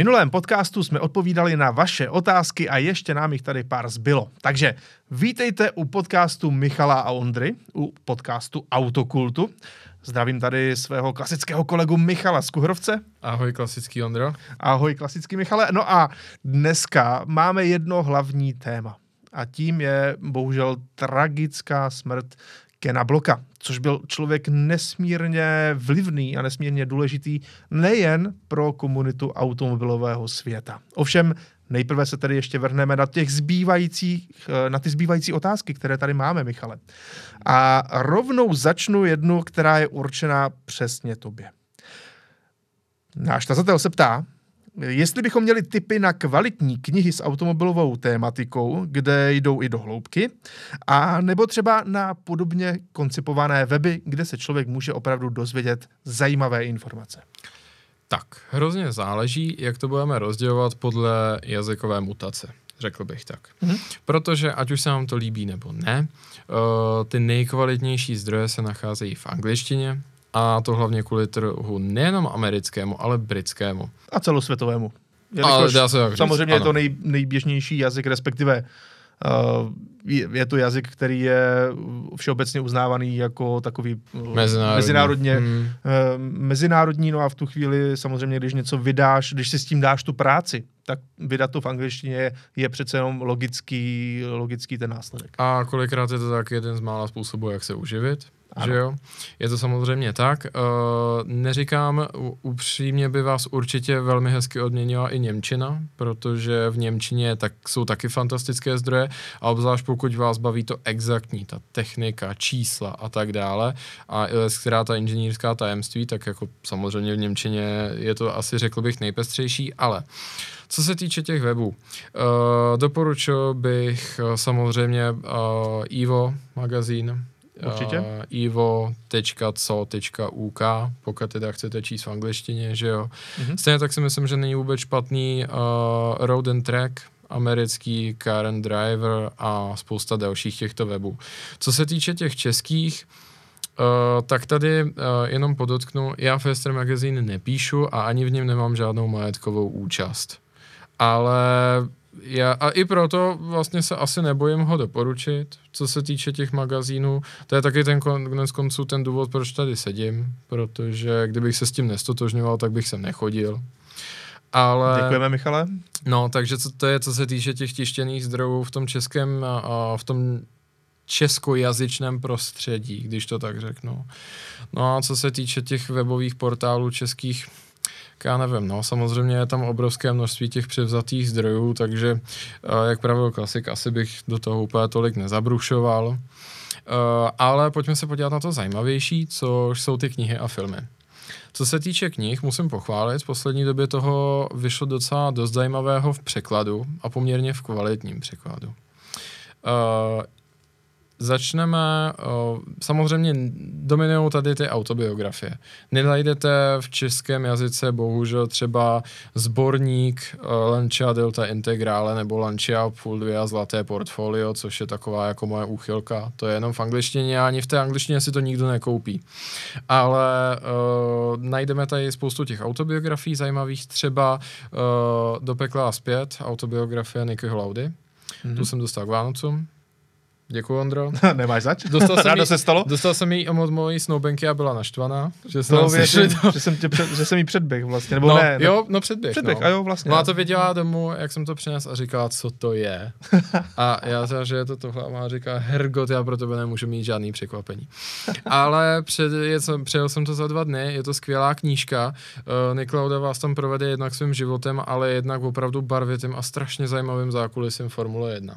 minulém podcastu jsme odpovídali na vaše otázky a ještě nám jich tady pár zbylo. Takže vítejte u podcastu Michala a Ondry, u podcastu Autokultu. Zdravím tady svého klasického kolegu Michala z Kuhrovce. Ahoj, klasický Ondro. Ahoj, klasický Michale. No a dneska máme jedno hlavní téma. A tím je bohužel tragická smrt Kena Bloka, což byl člověk nesmírně vlivný a nesmírně důležitý nejen pro komunitu automobilového světa. Ovšem, nejprve se tedy ještě vrhneme na, těch zbývajících, na ty zbývající otázky, které tady máme, Michale. A rovnou začnu jednu, která je určená přesně tobě. Náš tazatel se ptá, Jestli bychom měli tipy na kvalitní knihy s automobilovou tématikou, kde jdou i do hloubky, a nebo třeba na podobně koncipované weby, kde se člověk může opravdu dozvědět zajímavé informace. Tak, hrozně záleží, jak to budeme rozdělovat podle jazykové mutace řekl bych tak. Mm-hmm. Protože ať už se vám to líbí nebo ne, uh, ty nejkvalitnější zdroje se nacházejí v angličtině, a to hlavně kvůli trhu nejenom americkému, ale britskému. A celosvětovému. Ale dá se tak samozřejmě říct, je to nej, nejběžnější jazyk, respektive uh, je, je to jazyk, který je všeobecně uznávaný jako takový uh, mezinárodní. mezinárodně hmm. uh, mezinárodní, no a v tu chvíli samozřejmě, když něco vydáš, když si s tím dáš tu práci, tak vydat to v angličtině je, je přece jenom logický, logický ten následek. A kolikrát je to tak jeden z mála způsobů, jak se uživit? Ano. Že jo? Je to samozřejmě tak. Uh, neříkám, upřímně by vás určitě velmi hezky odměnila i Němčina, protože v Němčině tak, jsou taky fantastické zdroje a obzvlášť pokud vás baví to exaktní, ta technika, čísla a tak dále a která ta inženýrská tajemství, tak jako samozřejmě v Němčině je to asi řekl bych nejpestřejší, ale co se týče těch webů, uh, doporučil bych uh, samozřejmě uh, Ivo magazín, Určitě. Uh, ivo.co.uk, pokud teda chcete číst v angličtině, že jo. Mm-hmm. Stejně tak si myslím, že není vůbec špatný uh, Road and Track, americký Car and Driver a spousta dalších těchto webů. Co se týče těch českých, Uh, tak tady uh, jenom podotknu, já Faster Magazine nepíšu a ani v něm nemám žádnou majetkovou účast. Ale já, a i proto vlastně se asi nebojím ho doporučit, co se týče těch magazínů. To je taky ten konec konců ten důvod, proč tady sedím, protože kdybych se s tím nestotožňoval, tak bych sem nechodil. Ale... Děkujeme, Michale. No, takže co, to je, co se týče těch tištěných zdrojů v tom českém a, a v tom českojazyčném prostředí, když to tak řeknu. No a co se týče těch webových portálů českých, já nevím, no samozřejmě je tam obrovské množství těch převzatých zdrojů, takže jak pravil klasik, asi bych do toho úplně tolik nezabrušoval. Uh, ale pojďme se podívat na to zajímavější, což jsou ty knihy a filmy. Co se týče knih, musím pochválit, v poslední době toho vyšlo docela dost zajímavého v překladu a poměrně v kvalitním překladu. Uh, začneme, samozřejmě dominují tady ty autobiografie. Nenajdete v českém jazyce bohužel třeba sborník Lancia Delta Integrale nebo Lancia Full 2 Zlaté portfolio, což je taková jako moje úchylka. To je jenom v angličtině a ani v té angličtině si to nikdo nekoupí. Ale uh, najdeme tady spoustu těch autobiografií zajímavých, třeba uh, Do pekla a zpět, autobiografie Niky Hlaudy. Mm-hmm. Tu jsem dostal k Vánocům Děkuji, Ondro. Nemáš zač? Dostal jsem, jí, se stalo? dostal jsem jí od mojí snoubenky a byla naštvaná. Že, jsem, věřím, do... že, jsem tě před, že jsem jí předběh vlastně, nebo no, ne? Jo, no předběh. Předběh, no. a jo, vlastně. Ona to viděla domů, jak jsem to přinesl a říkala, co to je. A já říkala, že je to tohle a má říká, hergot, já pro tebe nemůžu mít žádný překvapení. Ale před, je, přejel jsem to za dva dny, je to skvělá knížka. Uh, Niklauda vás tam provede jednak svým životem, ale jednak opravdu barvitým a strašně zajímavým zákulisím Formule 1.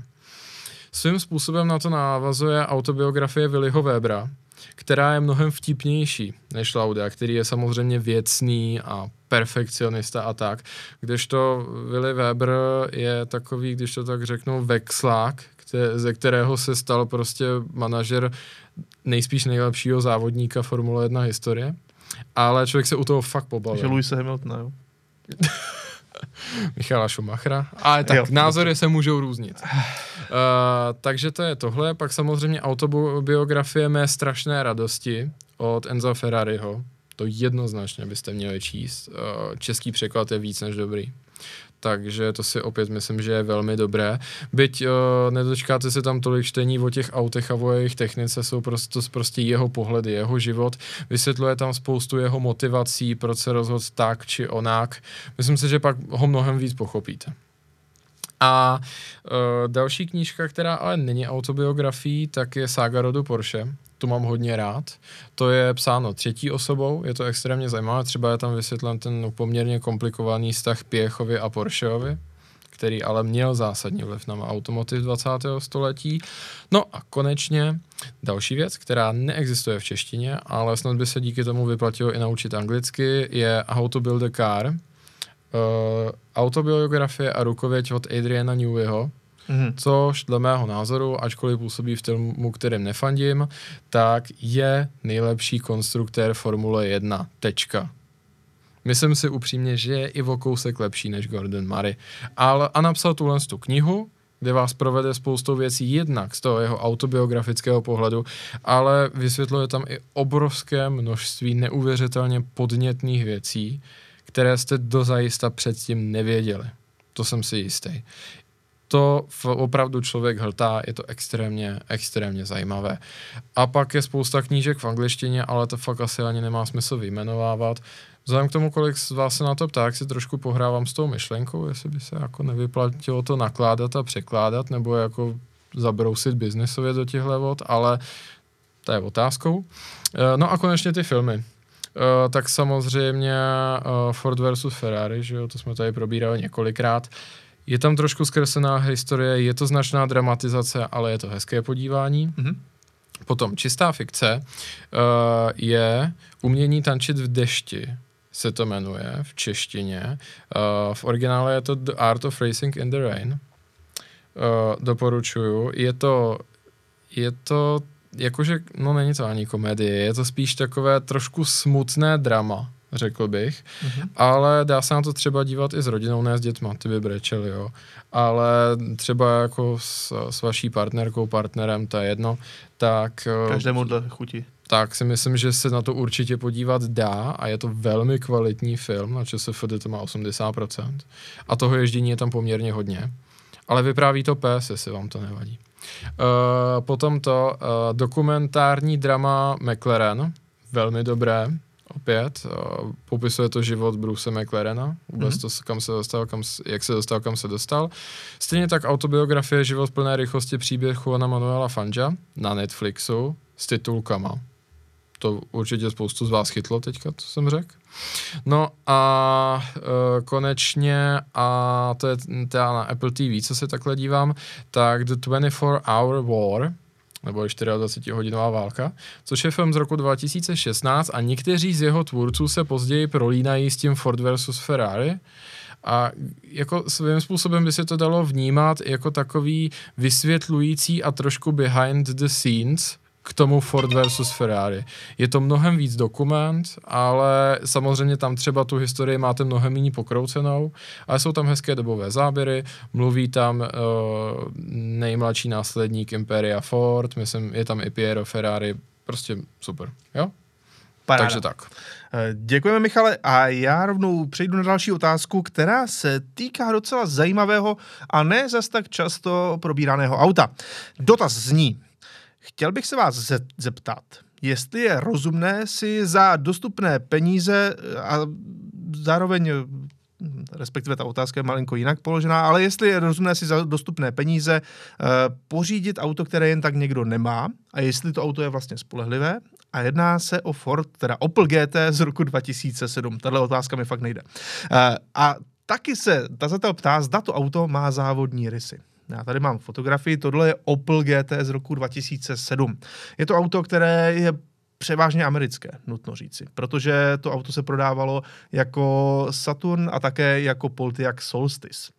Svým způsobem na to návazuje autobiografie Willyho Webera, která je mnohem vtipnější než Lauda, který je samozřejmě věcný a perfekcionista a tak, kdežto Willy Weber je takový, když to tak řeknu, vexlák, ze kterého se stal prostě manažer nejspíš nejlepšího závodníka Formule 1 historie. Ale člověk se u toho fakt pobavil. Že Louis Hamilton, jo? Michala Schumachera. Ale tak jo, názory se můžou různit. Uh, takže to je tohle. Pak samozřejmě autobiografie mé strašné radosti od Enza Ferrariho. To jednoznačně byste měli číst. Uh, český překlad je víc než dobrý. Takže to si opět myslím, že je velmi dobré. Byť uh, nedočkáte se tam tolik čtení o těch autech a o jejich technice, jsou prostě, to prostě jeho pohledy, jeho život. Vysvětluje tam spoustu jeho motivací, proč se rozhodl tak či onak. Myslím si, že pak ho mnohem víc pochopíte. A uh, další knížka, která ale není autobiografií, tak je Saga rodu Porsche. Tu mám hodně rád. To je psáno třetí osobou, je to extrémně zajímavé. Třeba je tam vysvětlen ten poměrně komplikovaný vztah Pěchovi a Porscheovi, který ale měl zásadní vliv na automotiv 20. století. No a konečně další věc, která neexistuje v češtině, ale snad by se díky tomu vyplatilo i naučit anglicky, je How to Build a Car uh, autobiografie a rukověď od Adriana Neweyho, Mm-hmm. Což dle mého názoru, ačkoliv působí v filmu, kterým nefandím, tak je nejlepší konstruktér Formule 1. Tečka. Myslím si upřímně, že je i o kousek lepší než Gordon Murray. Ale, a napsal tuhle tu knihu, kde vás provede spoustou věcí jednak z toho jeho autobiografického pohledu, ale vysvětluje tam i obrovské množství neuvěřitelně podnětných věcí, které jste dozajista předtím nevěděli. To jsem si jistý. To opravdu člověk hltá, je to extrémně, extrémně zajímavé. A pak je spousta knížek v angličtině, ale to fakt asi ani nemá smysl vyjmenovávat. Vzhledem k tomu, kolik z vás se na to ptá, jak si trošku pohrávám s tou myšlenkou, jestli by se jako nevyplatilo to nakládat a překládat, nebo jako zabrousit biznesově do těchto vod, ale to je otázkou. Eh, no a konečně ty filmy. Uh, tak samozřejmě uh, Ford versus Ferrari, že jo, to jsme tady probírali několikrát. Je tam trošku zkreslená historie, je to značná dramatizace, ale je to hezké podívání. Mm-hmm. Potom čistá fikce uh, je umění tančit v dešti, se to jmenuje v češtině. Uh, v originále je to The Art of Racing in the Rain. Uh, doporučuju. Je to, je to jakože, no není to ani komedie, je to spíš takové trošku smutné drama, řekl bych, mm-hmm. ale dá se na to třeba dívat i s rodinou, ne s dětma, ty by brečeli, jo, ale třeba jako s, s vaší partnerkou, partnerem, to je jedno, tak... Eh, Každému dle chuti. Tak si myslím, že se na to určitě podívat dá a je to velmi kvalitní film, na ČSFD to má 80% a toho ježdění je tam poměrně hodně, ale vypráví to pes, jestli vám to nevadí. Uh, potom to uh, dokumentární drama McLaren, velmi dobré, opět. Uh, popisuje to život Bruce McLarena, vůbec mm-hmm. to, kam se dostal, kam, jak se dostal, kam se dostal. Stejně tak autobiografie Život plné rychlosti příběh Juana Manuela Fanja na Netflixu s titulkama to určitě spoustu z vás chytlo teďka, co jsem řekl. No a e, konečně, a to je teda na Apple TV, co se takhle dívám, tak The 24 Hour War, nebo 24-hodinová válka, což je film z roku 2016 a někteří z jeho tvůrců se později prolínají s tím Ford versus Ferrari. A jako svým způsobem by se to dalo vnímat jako takový vysvětlující a trošku behind the scenes k tomu Ford versus Ferrari. Je to mnohem víc dokument, ale samozřejmě tam třeba tu historii máte mnohem méně pokroucenou, ale jsou tam hezké dobové záběry, mluví tam uh, nejmladší následník Imperia Ford, myslím, je tam i Piero Ferrari, prostě super, jo? Paráda. Takže tak. Eh, děkujeme, Michale. A já rovnou přejdu na další otázku, která se týká docela zajímavého a ne zas tak často probíraného auta. Dotaz zní, Chtěl bych se vás zeptat, jestli je rozumné si za dostupné peníze a zároveň respektive ta otázka je malinko jinak položená, ale jestli je rozumné si za dostupné peníze uh, pořídit auto, které jen tak někdo nemá a jestli to auto je vlastně spolehlivé a jedná se o Ford, teda Opel GT z roku 2007. Tahle otázka mi fakt nejde. Uh, a taky se tazatel ptá, zda to auto má závodní rysy. Já tady mám fotografii, tohle je Opel GT z roku 2007. Je to auto, které je převážně americké, nutno říci, protože to auto se prodávalo jako Saturn a také jako Pontiac Solstice.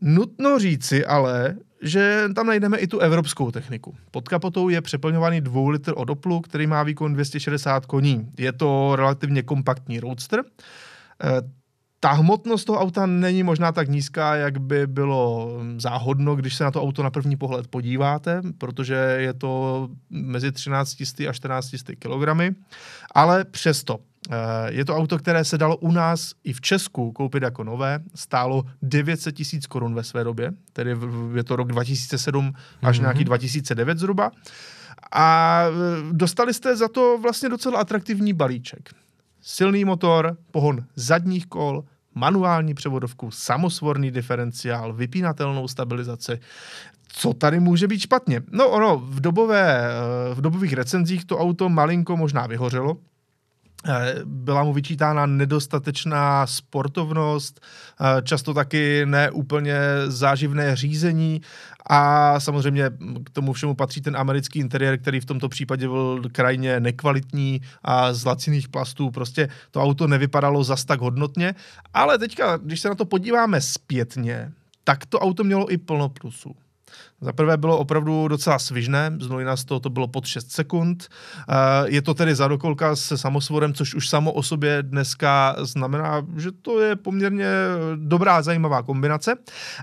Nutno říci ale, že tam najdeme i tu evropskou techniku. Pod kapotou je přeplňovaný 2 litr od Oplu, který má výkon 260 koní. Je to relativně kompaktní roadster. Ta hmotnost toho auta není možná tak nízká, jak by bylo záhodno, když se na to auto na první pohled podíváte, protože je to mezi 13 a 14 kg, ale přesto eh, je to auto, které se dalo u nás i v Česku koupit jako nové. Stálo 900 tisíc korun ve své době, tedy je to rok 2007 až mm-hmm. nějaký 2009 zhruba. A eh, dostali jste za to vlastně docela atraktivní balíček. Silný motor, pohon zadních kol, manuální převodovku, samosvorný diferenciál, vypínatelnou stabilizaci. Co tady může být špatně? No ono, v, dobové, eh, v dobových recenzích to auto malinko možná vyhořelo, byla mu vyčítána nedostatečná sportovnost, eh, často taky neúplně záživné řízení a samozřejmě k tomu všemu patří ten americký interiér, který v tomto případě byl krajně nekvalitní a z laciných plastů. Prostě to auto nevypadalo zas tak hodnotně, ale teďka, když se na to podíváme zpětně, tak to auto mělo i plno plusů. Za prvé bylo opravdu docela svižné, z 0 na 100 to bylo pod 6 sekund. Eh, je to tedy zadokolka se samosvorem, což už samo o sobě dneska znamená, že to je poměrně dobrá, zajímavá kombinace.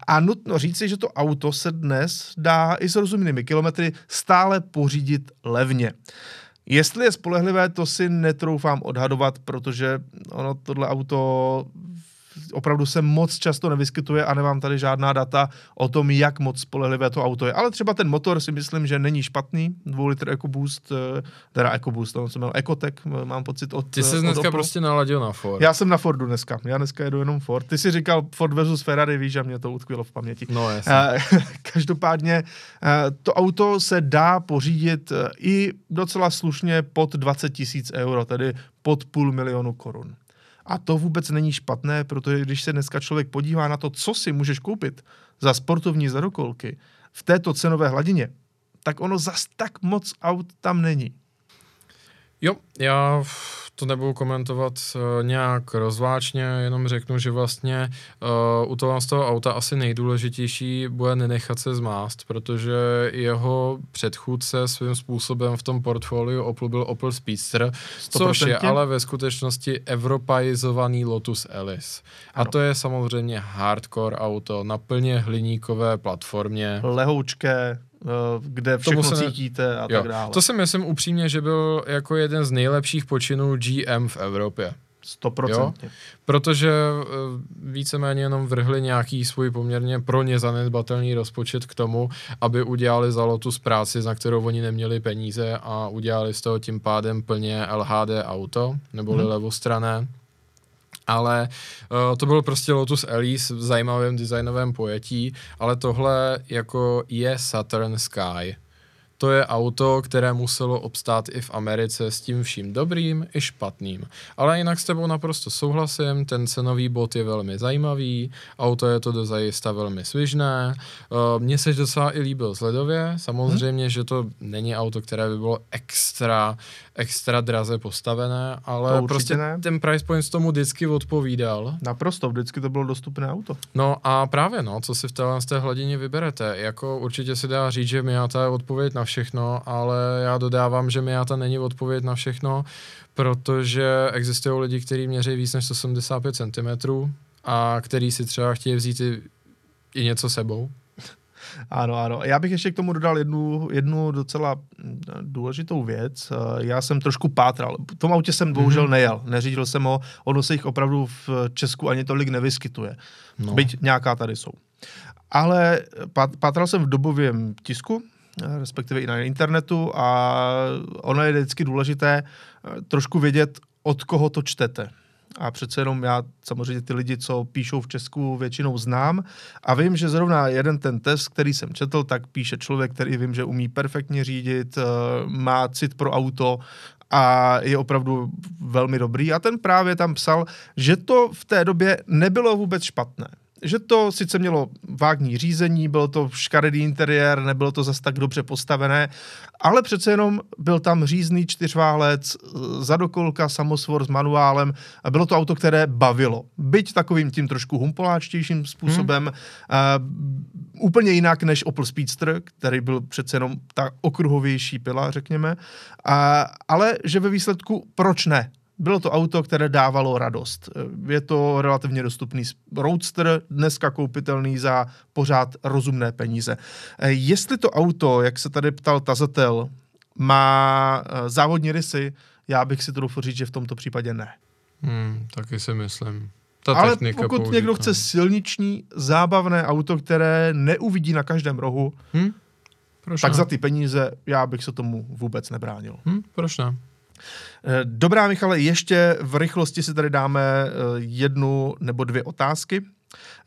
A nutno říci, že to auto se dnes dá i s rozumnými kilometry stále pořídit levně. Jestli je spolehlivé, to si netroufám odhadovat, protože ono tohle auto opravdu se moc často nevyskytuje a nemám tady žádná data o tom, jak moc spolehlivé to auto je. Ale třeba ten motor si myslím, že není špatný. 2 litr EcoBoost, eh, teda EcoBoost, to jsem měl Ecotec, mám pocit od Ty jsi dneska Opel. prostě naladil na Ford. Já jsem na Fordu dneska. Já dneska jedu jenom Ford. Ty jsi říkal Ford versus Ferrari, víš, že mě to utkvělo v paměti. No, jasně. Každopádně eh, to auto se dá pořídit eh, i docela slušně pod 20 tisíc euro, tedy pod půl milionu korun. A to vůbec není špatné, protože když se dneska člověk podívá na to, co si můžeš koupit za sportovní zadokolky v této cenové hladině, tak ono zas tak moc aut tam není. Jo, já to nebudu komentovat uh, nějak rozváčně, jenom řeknu, že vlastně uh, u toho, z toho auta asi nejdůležitější bude nenechat se zmást, protože jeho předchůdce svým způsobem v tom portfoliu Opel byl Opel Speedster, 100%. což je ale ve skutečnosti evropaizovaný Lotus Elise. A ano. to je samozřejmě hardcore auto na plně hliníkové platformě. Lehoučké, Eh, kde všechno se cítíte a jo. tak dále. To si myslím upřímně, že byl jako jeden z nejlepších počinů GM v Evropě. 100%. Jo? Protože eh, víceméně jenom vrhli nějaký svůj poměrně pro ně zanedbatelný rozpočet k tomu, aby udělali za Lotus práci, za kterou oni neměli peníze a udělali z toho tím pádem plně LHD auto, neboli hmm. levostrané ale uh, to byl prostě Lotus Elise v zajímavém designovém pojetí, ale tohle jako je Saturn Sky to je auto, které muselo obstát i v Americe s tím vším dobrým i špatným. Ale jinak s tebou naprosto souhlasím, ten cenový bod je velmi zajímavý, auto je to do zajista velmi svižné, uh, mně se docela i líbil vzhledově, samozřejmě, hmm. že to není auto, které by bylo extra, extra draze postavené, ale prostě ne. ten price point tomu vždycky odpovídal. Naprosto, vždycky to bylo dostupné auto. No a právě no, co si v té, z té hladině vyberete, jako určitě se dá říct, že Miata je odpověď na všechno, ale já dodávám, že Miata není odpověď na všechno, protože existují lidi, kteří měří víc než 175 cm a který si třeba chtějí vzít i, i něco sebou. Ano, ano. Já bych ještě k tomu dodal jednu, jednu docela důležitou věc. Já jsem trošku pátral. V tom autě jsem bohužel mm-hmm. nejel. Neřídil jsem ho. Ono se jich opravdu v Česku ani tolik nevyskytuje. No. Byť nějaká tady jsou. Ale pátral jsem v dobovém tisku, respektive i na internetu a ono je vždycky důležité eh, trošku vědět, od koho to čtete. A přece jenom já samozřejmě ty lidi, co píšou v Česku, většinou znám a vím, že zrovna jeden ten test, který jsem četl, tak píše člověk, který vím, že umí perfektně řídit, eh, má cit pro auto a je opravdu velmi dobrý. A ten právě tam psal, že to v té době nebylo vůbec špatné že to sice mělo vágní řízení, bylo to škaredý interiér, nebylo to zas tak dobře postavené, ale přece jenom byl tam řízný čtyřválec, zadokolka, samosvor s manuálem a bylo to auto, které bavilo. Byť takovým tím trošku humpoláčtějším způsobem, hmm. uh, úplně jinak než Opel Speedster, který byl přece jenom ta okruhovější pila, řekněme, uh, ale že ve výsledku proč ne? Bylo to auto, které dávalo radost. Je to relativně dostupný roadster, dneska koupitelný za pořád rozumné peníze. Jestli to auto, jak se tady ptal tazatel, má závodní rysy, já bych si to doufal říct, že v tomto případě ne. Hmm, taky si myslím. Ta Ale pokud použitá. někdo chce silniční, zábavné auto, které neuvidí na každém rohu, hmm? Proč tak ne? za ty peníze já bych se tomu vůbec nebránil. Hmm, proč ne? Eh, dobrá, Michale, ještě v rychlosti si tady dáme eh, jednu nebo dvě otázky.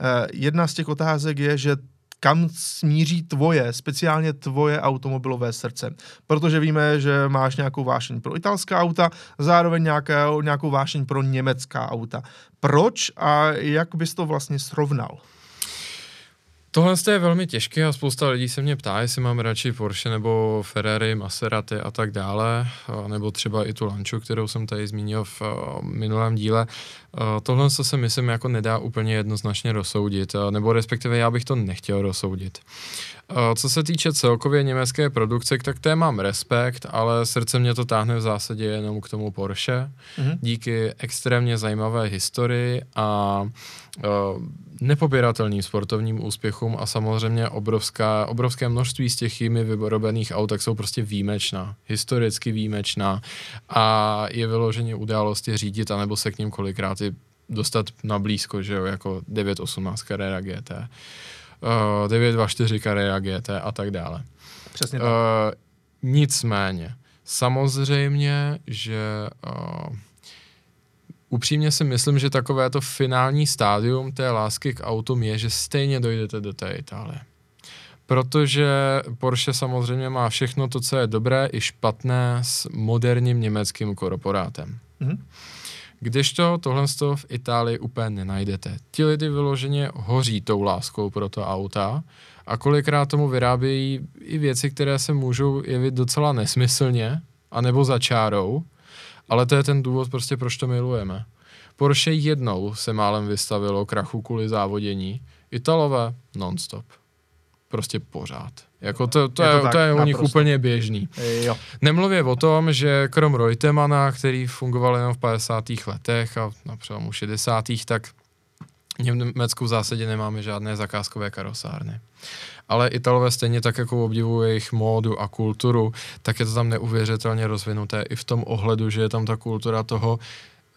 Eh, jedna z těch otázek je, že kam smíří tvoje, speciálně tvoje automobilové srdce. Protože víme, že máš nějakou vášeň pro italská auta, zároveň nějaké, nějakou vášeň pro německá auta. Proč a jak bys to vlastně srovnal? Tohle je velmi těžké a spousta lidí se mě ptá, jestli mám radši Porsche nebo Ferrari, Maserati a tak dále, nebo třeba i tu Lanču, kterou jsem tady zmínil v minulém díle. Tohle se myslím jako nedá úplně jednoznačně rozsoudit, nebo respektive já bych to nechtěl rozsoudit. Co se týče celkově německé produkce, tak té mám respekt, ale srdce mě to táhne v zásadě jenom k tomu Porsche. Mm-hmm. Díky extrémně zajímavé historii a uh, nepopiratelným sportovním úspěchům a samozřejmě obrovská, obrovské množství z těch jimi vyrobených aut tak jsou prostě výjimečná, historicky výjimečná a je vyloženě události řídit anebo se k ním kolikrát i dostat na blízko, že jo, jako 918 Carrera GT uh, 924 Carrera GT a tak dále. Přesně tak. Uh, nicméně, samozřejmě, že uh, upřímně si myslím, že takové to finální stádium té lásky k autům je, že stejně dojdete do té Itálie. Protože Porsche samozřejmě má všechno to, co je dobré i špatné s moderním německým korporátem. Mm-hmm. Kdežto tohle v Itálii úplně nenajdete. Ti lidi vyloženě hoří tou láskou pro to auta a kolikrát tomu vyrábějí i věci, které se můžou jevit docela nesmyslně, anebo za čárou, ale to je ten důvod prostě, proč to milujeme. Porsche jednou se málem vystavilo krachu kvůli závodění, Italové non-stop. Prostě pořád. Jako to, to, je, to, je, tak, to je u nich úplně běžný. Jo. Nemluvě o tom, že krom Reutemana, který fungoval jenom v 50. letech a na přelomu 60. tak v Německu v zásadě nemáme žádné zakázkové karosárny. Ale Italové stejně tak, jako obdivují jejich módu a kulturu, tak je to tam neuvěřitelně rozvinuté i v tom ohledu, že je tam ta kultura toho,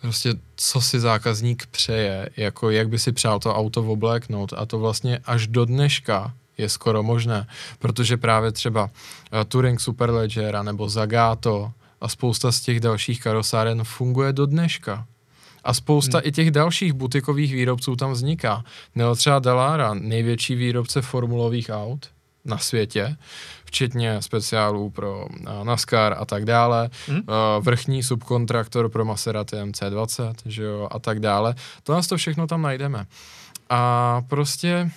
prostě co si zákazník přeje, jako jak by si přál to auto obléknout a to vlastně až do dneška je skoro možné, protože právě třeba uh, Touring Superleggera nebo Zagato a spousta z těch dalších karosáren funguje do dneška. A spousta hmm. i těch dalších butikových výrobců tam vzniká. Nebo třeba Delara, největší výrobce formulových aut na světě, včetně speciálů pro uh, NASCAR a tak dále, hmm. uh, vrchní subkontraktor pro Maserati MC20, že jo, a tak dále. To nás to všechno tam najdeme. A prostě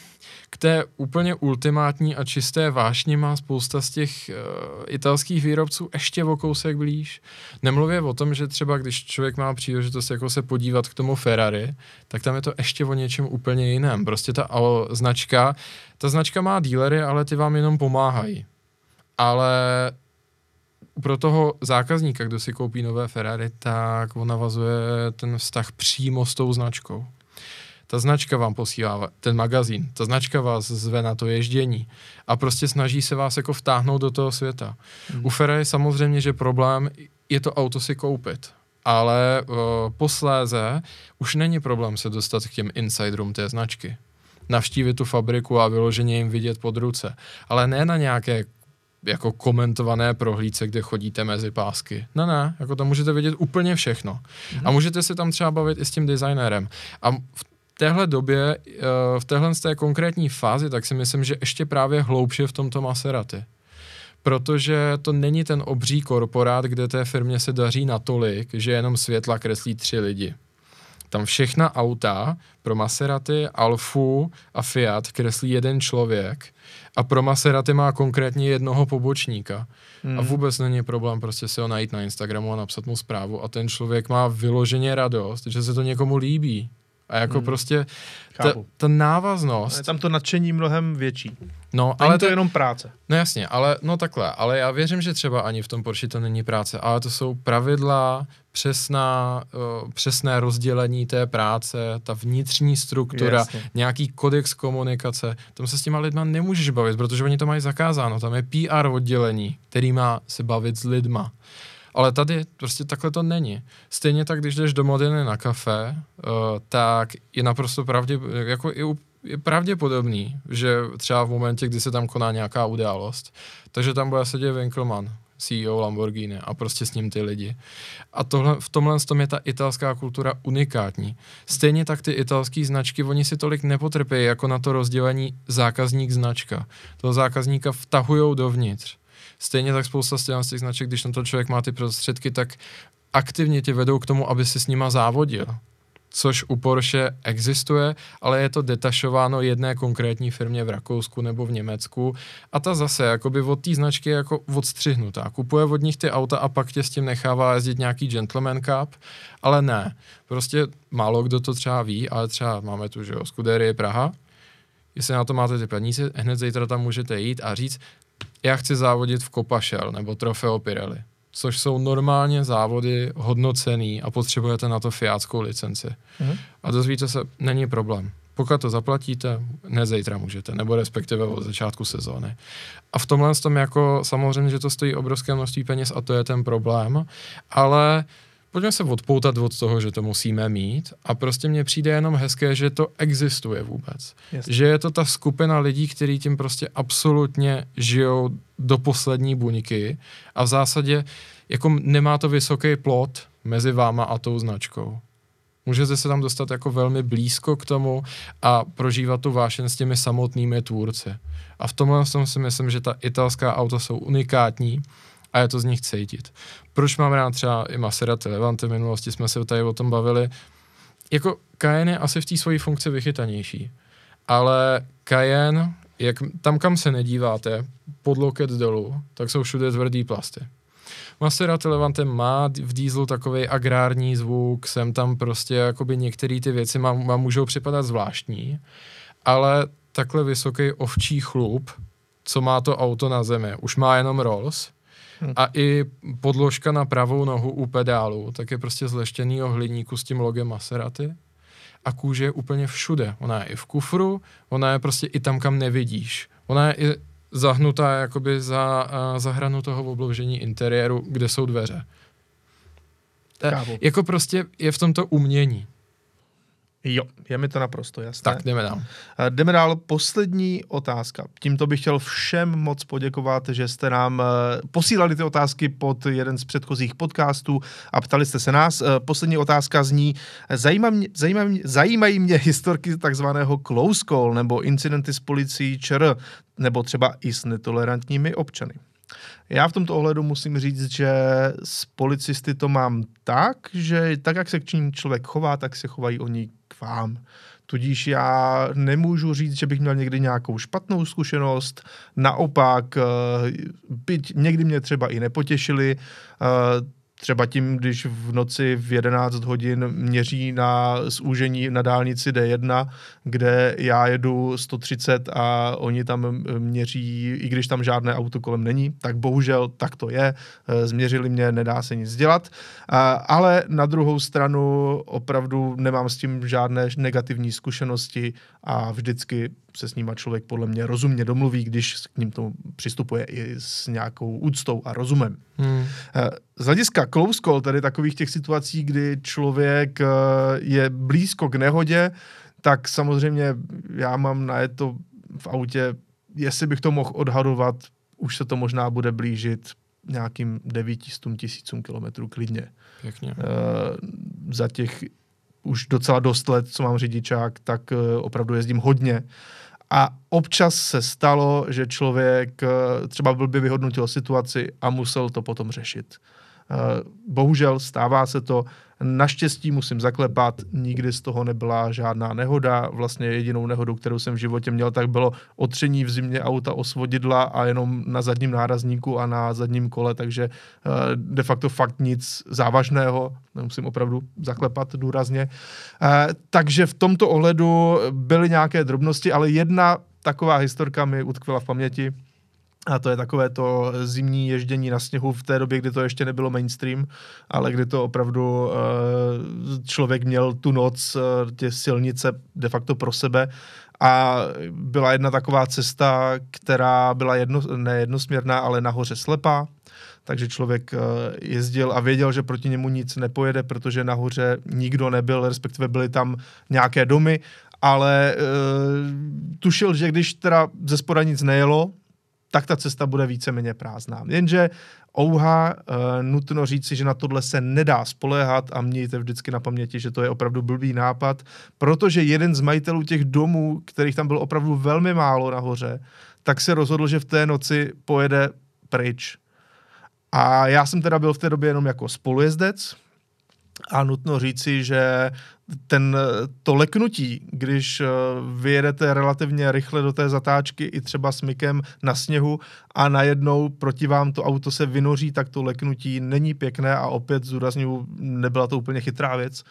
k té úplně ultimátní a čisté vášni má spousta z těch uh, italských výrobců ještě o kousek blíž. Nemluvě o tom, že třeba když člověk má příležitost jako se podívat k tomu Ferrari, tak tam je to ještě o něčem úplně jiném. Prostě ta o, značka, ta značka má dílery, ale ty vám jenom pomáhají. Ale pro toho zákazníka, kdo si koupí nové Ferrari, tak on navazuje ten vztah přímo s tou značkou. Ta značka vám posílá ten magazín, ta značka vás zve na to ježdění a prostě snaží se vás jako vtáhnout do toho světa. Hmm. U Ferrari samozřejmě, že problém je to auto si koupit, ale uh, posléze už není problém se dostat k těm insiderům té značky. Navštívit tu fabriku a vyloženě jim vidět pod ruce. Ale ne na nějaké jako komentované prohlídce, kde chodíte mezi pásky. Ne, ne, jako tam můžete vidět úplně všechno. Mm-hmm. A můžete si tam třeba bavit i s tím designérem. A v téhle době, eh, v téhle z té konkrétní fázi, tak si myslím, že ještě právě hloubše v tomto Maserati. Protože to není ten obří korporát, kde té firmě se daří natolik, že jenom světla kreslí tři lidi. Tam všechna auta pro Maserati, Alfu a Fiat kreslí jeden člověk a pro Maserati má konkrétně jednoho pobočníka. Hmm. A vůbec není problém prostě si ho najít na Instagramu a napsat mu zprávu a ten člověk má vyloženě radost, že se to někomu líbí A jako Hmm. prostě ta, ta návaznost, Je tam to nadšení mnohem větší. no Ale to je jenom práce. No jasně, ale no takhle, ale já věřím, že třeba ani v tom Porsche to není práce, ale to jsou pravidla, přesná, uh, přesné rozdělení té práce, ta vnitřní struktura, Jasně. nějaký kodex komunikace, tam se s těma lidma nemůžeš bavit, protože oni to mají zakázáno, tam je PR oddělení, který má se bavit s lidma. Ale tady prostě takhle to není. Stejně tak, když jdeš do Modeny na kafe, uh, tak je naprosto pravdě, jako je, je pravděpodobný, že třeba v momentě, kdy se tam koná nějaká událost, takže tam bude sedět Winkelmann, CEO Lamborghini a prostě s ním ty lidi. A tohle, v tomhle tom je ta italská kultura unikátní. Stejně tak ty italské značky, oni si tolik nepotrpějí jako na to rozdělení zákazník-značka. Toho zákazníka vtahujou dovnitř. Stejně tak spousta z těch značek, když na to člověk má ty prostředky, tak aktivně tě vedou k tomu, aby si s nima závodil. Což u Porsche existuje, ale je to detašováno jedné konkrétní firmě v Rakousku nebo v Německu a ta zase jakoby od té značky je jako odstřihnutá. Kupuje od nich ty auta a pak tě s tím nechává jezdit nějaký gentleman cup, ale ne. Prostě málo kdo to třeba ví, ale třeba máme tu, že jo, Scuderie Praha, jestli na to máte ty peníze, hned zítra tam můžete jít a říct, já chci závodit v Copašel nebo Trofeo Pirelli, což jsou normálně závody hodnocený a potřebujete na to fiátskou licenci. Mhm. A dozvíte se, není problém. Pokud to zaplatíte, hned zítra můžete, nebo respektive od začátku sezóny. A v tomhle tom jako samozřejmě, že to stojí obrovské množství peněz a to je ten problém, ale pojďme se odpoutat od toho, že to musíme mít a prostě mně přijde jenom hezké, že to existuje vůbec. Jasně. Že je to ta skupina lidí, kteří tím prostě absolutně žijou do poslední buňky a v zásadě jako nemá to vysoký plot mezi váma a tou značkou. Můžete se tam dostat jako velmi blízko k tomu a prožívat tu vášeň s těmi samotnými tvůrci. A v tomhle tom si myslím, že ta italská auta jsou unikátní a je to z nich cítit. Proč mám rád třeba i Maserati Levante, v minulosti jsme se tady o tom bavili. Jako Cayenne je asi v té svojí funkci vychytanější, ale Cayenne, jak, tam kam se nedíváte, pod loket dolů, tak jsou všude tvrdý plasty. Maserati Levante má v dieselu takový agrární zvuk, sem tam prostě jakoby některé ty věci vám, vám můžou připadat zvláštní, ale takhle vysoký ovčí chlup, co má to auto na zemi, už má jenom Rolls. A i podložka na pravou nohu u pedálu, tak je prostě z leštěnýho hliníku s tím logem Maserati a kůže je úplně všude. Ona je i v kufru, ona je prostě i tam, kam nevidíš. Ona je i zahnutá jakoby za, za hranu toho obložení interiéru, kde jsou dveře. Chápu. Jako prostě je v tomto umění. Jo, je mi to naprosto jasné. Tak jdeme dál. Eh, Jdeme dál. Poslední otázka. Tímto bych chtěl všem moc poděkovat, že jste nám eh, posílali ty otázky pod jeden z předchozích podcastů a ptali jste se nás. Eh, Poslední otázka zní, zajímá mě, zajímá mě, zajímají mě historky takzvaného close call nebo incidenty s policií ČR nebo třeba i s netolerantními občany. Já v tomto ohledu musím říct, že s policisty to mám tak, že tak, jak se k ním člověk chová, tak se chovají oni vám. Tudíž já nemůžu říct, že bych měl někdy nějakou špatnou zkušenost. Naopak, eh, byť někdy mě třeba i nepotěšili, eh, třeba tím, když v noci v 11 hodin měří na zúžení na dálnici D1, kde já jedu 130 a oni tam měří, i když tam žádné auto kolem není, tak bohužel tak to je. Eh, Změřili mě, nedá se nic dělat. A- Ale na druhou stranu opravdu nemám s tím žádné negativní zkušenosti a vždycky se s nima člověk podle mě rozumně domluví, když k ním to přistupuje i s nějakou úctou a rozumem. Hmm. Z hlediska close call, tedy takových těch situací, kdy člověk eh, je blízko k nehodě, tak samozřejmě já mám na to v autě, jestli bych to mohl odhadovat, už se to možná bude blížit nějakým 900 tisícům kilometrů klidně. Pěkně. Eh, za těch už docela dost let, co mám řidičák, tak eh, opravdu jezdím hodně. A občas se stalo, že člověk eh, třeba blbě vyhodnotil situaci a musel to potom řešit. Bohužel stává se to, Naštěstí musím zaklepat, nikdy z toho nebyla žádná nehoda. Vlastně jedinou nehodu, kterou jsem v životě měl, tak bylo otření v zimě auta o svodidla a jenom na zadním nárazníku a na zadním kole, takže eh, de facto fakt nic závažného, musím opravdu zaklepat důrazně. Eh, takže v tomto ohledu byly nějaké drobnosti, ale jedna taková historka mi utkvěla v paměti a to je takové to zimní ježdění na sněhu v té době, kdy to ještě nebylo mainstream, ale kdy to opravdu uh, člověk měl tu noc, uh, tě silnice de facto pro sebe. A byla jedna taková cesta, která byla jedno, ne jednosměrná, ale nahoře slepá. Takže člověk uh, jezdil a věděl, že proti němu nic nepojede, protože nahoře nikdo nebyl, respektive byly tam nějaké domy, ale uh, tušil, že když teda ze spoda nic nejelo, tak ta cesta bude víceméně prázdná. Jenže ouha, e, nutno říci, že na tohle se nedá spoléhat a mějte vždycky na paměti, že to je opravdu blbý nápad, protože jeden z majitelů těch domů, kterých tam bylo opravdu velmi málo nahoře, tak se rozhodl, že v té noci pojede pryč. A já jsem teda byl v té době jenom jako spolujezdec, a nutno říci, že ten, to leknutí, když eh, vyjedete relativně rychle do té zatáčky i třeba smykem na sněhu a najednou proti vám to auto se vynoří, tak to leknutí není pěkné a opět zúraznuju, nebyla to úplně chytrá věc.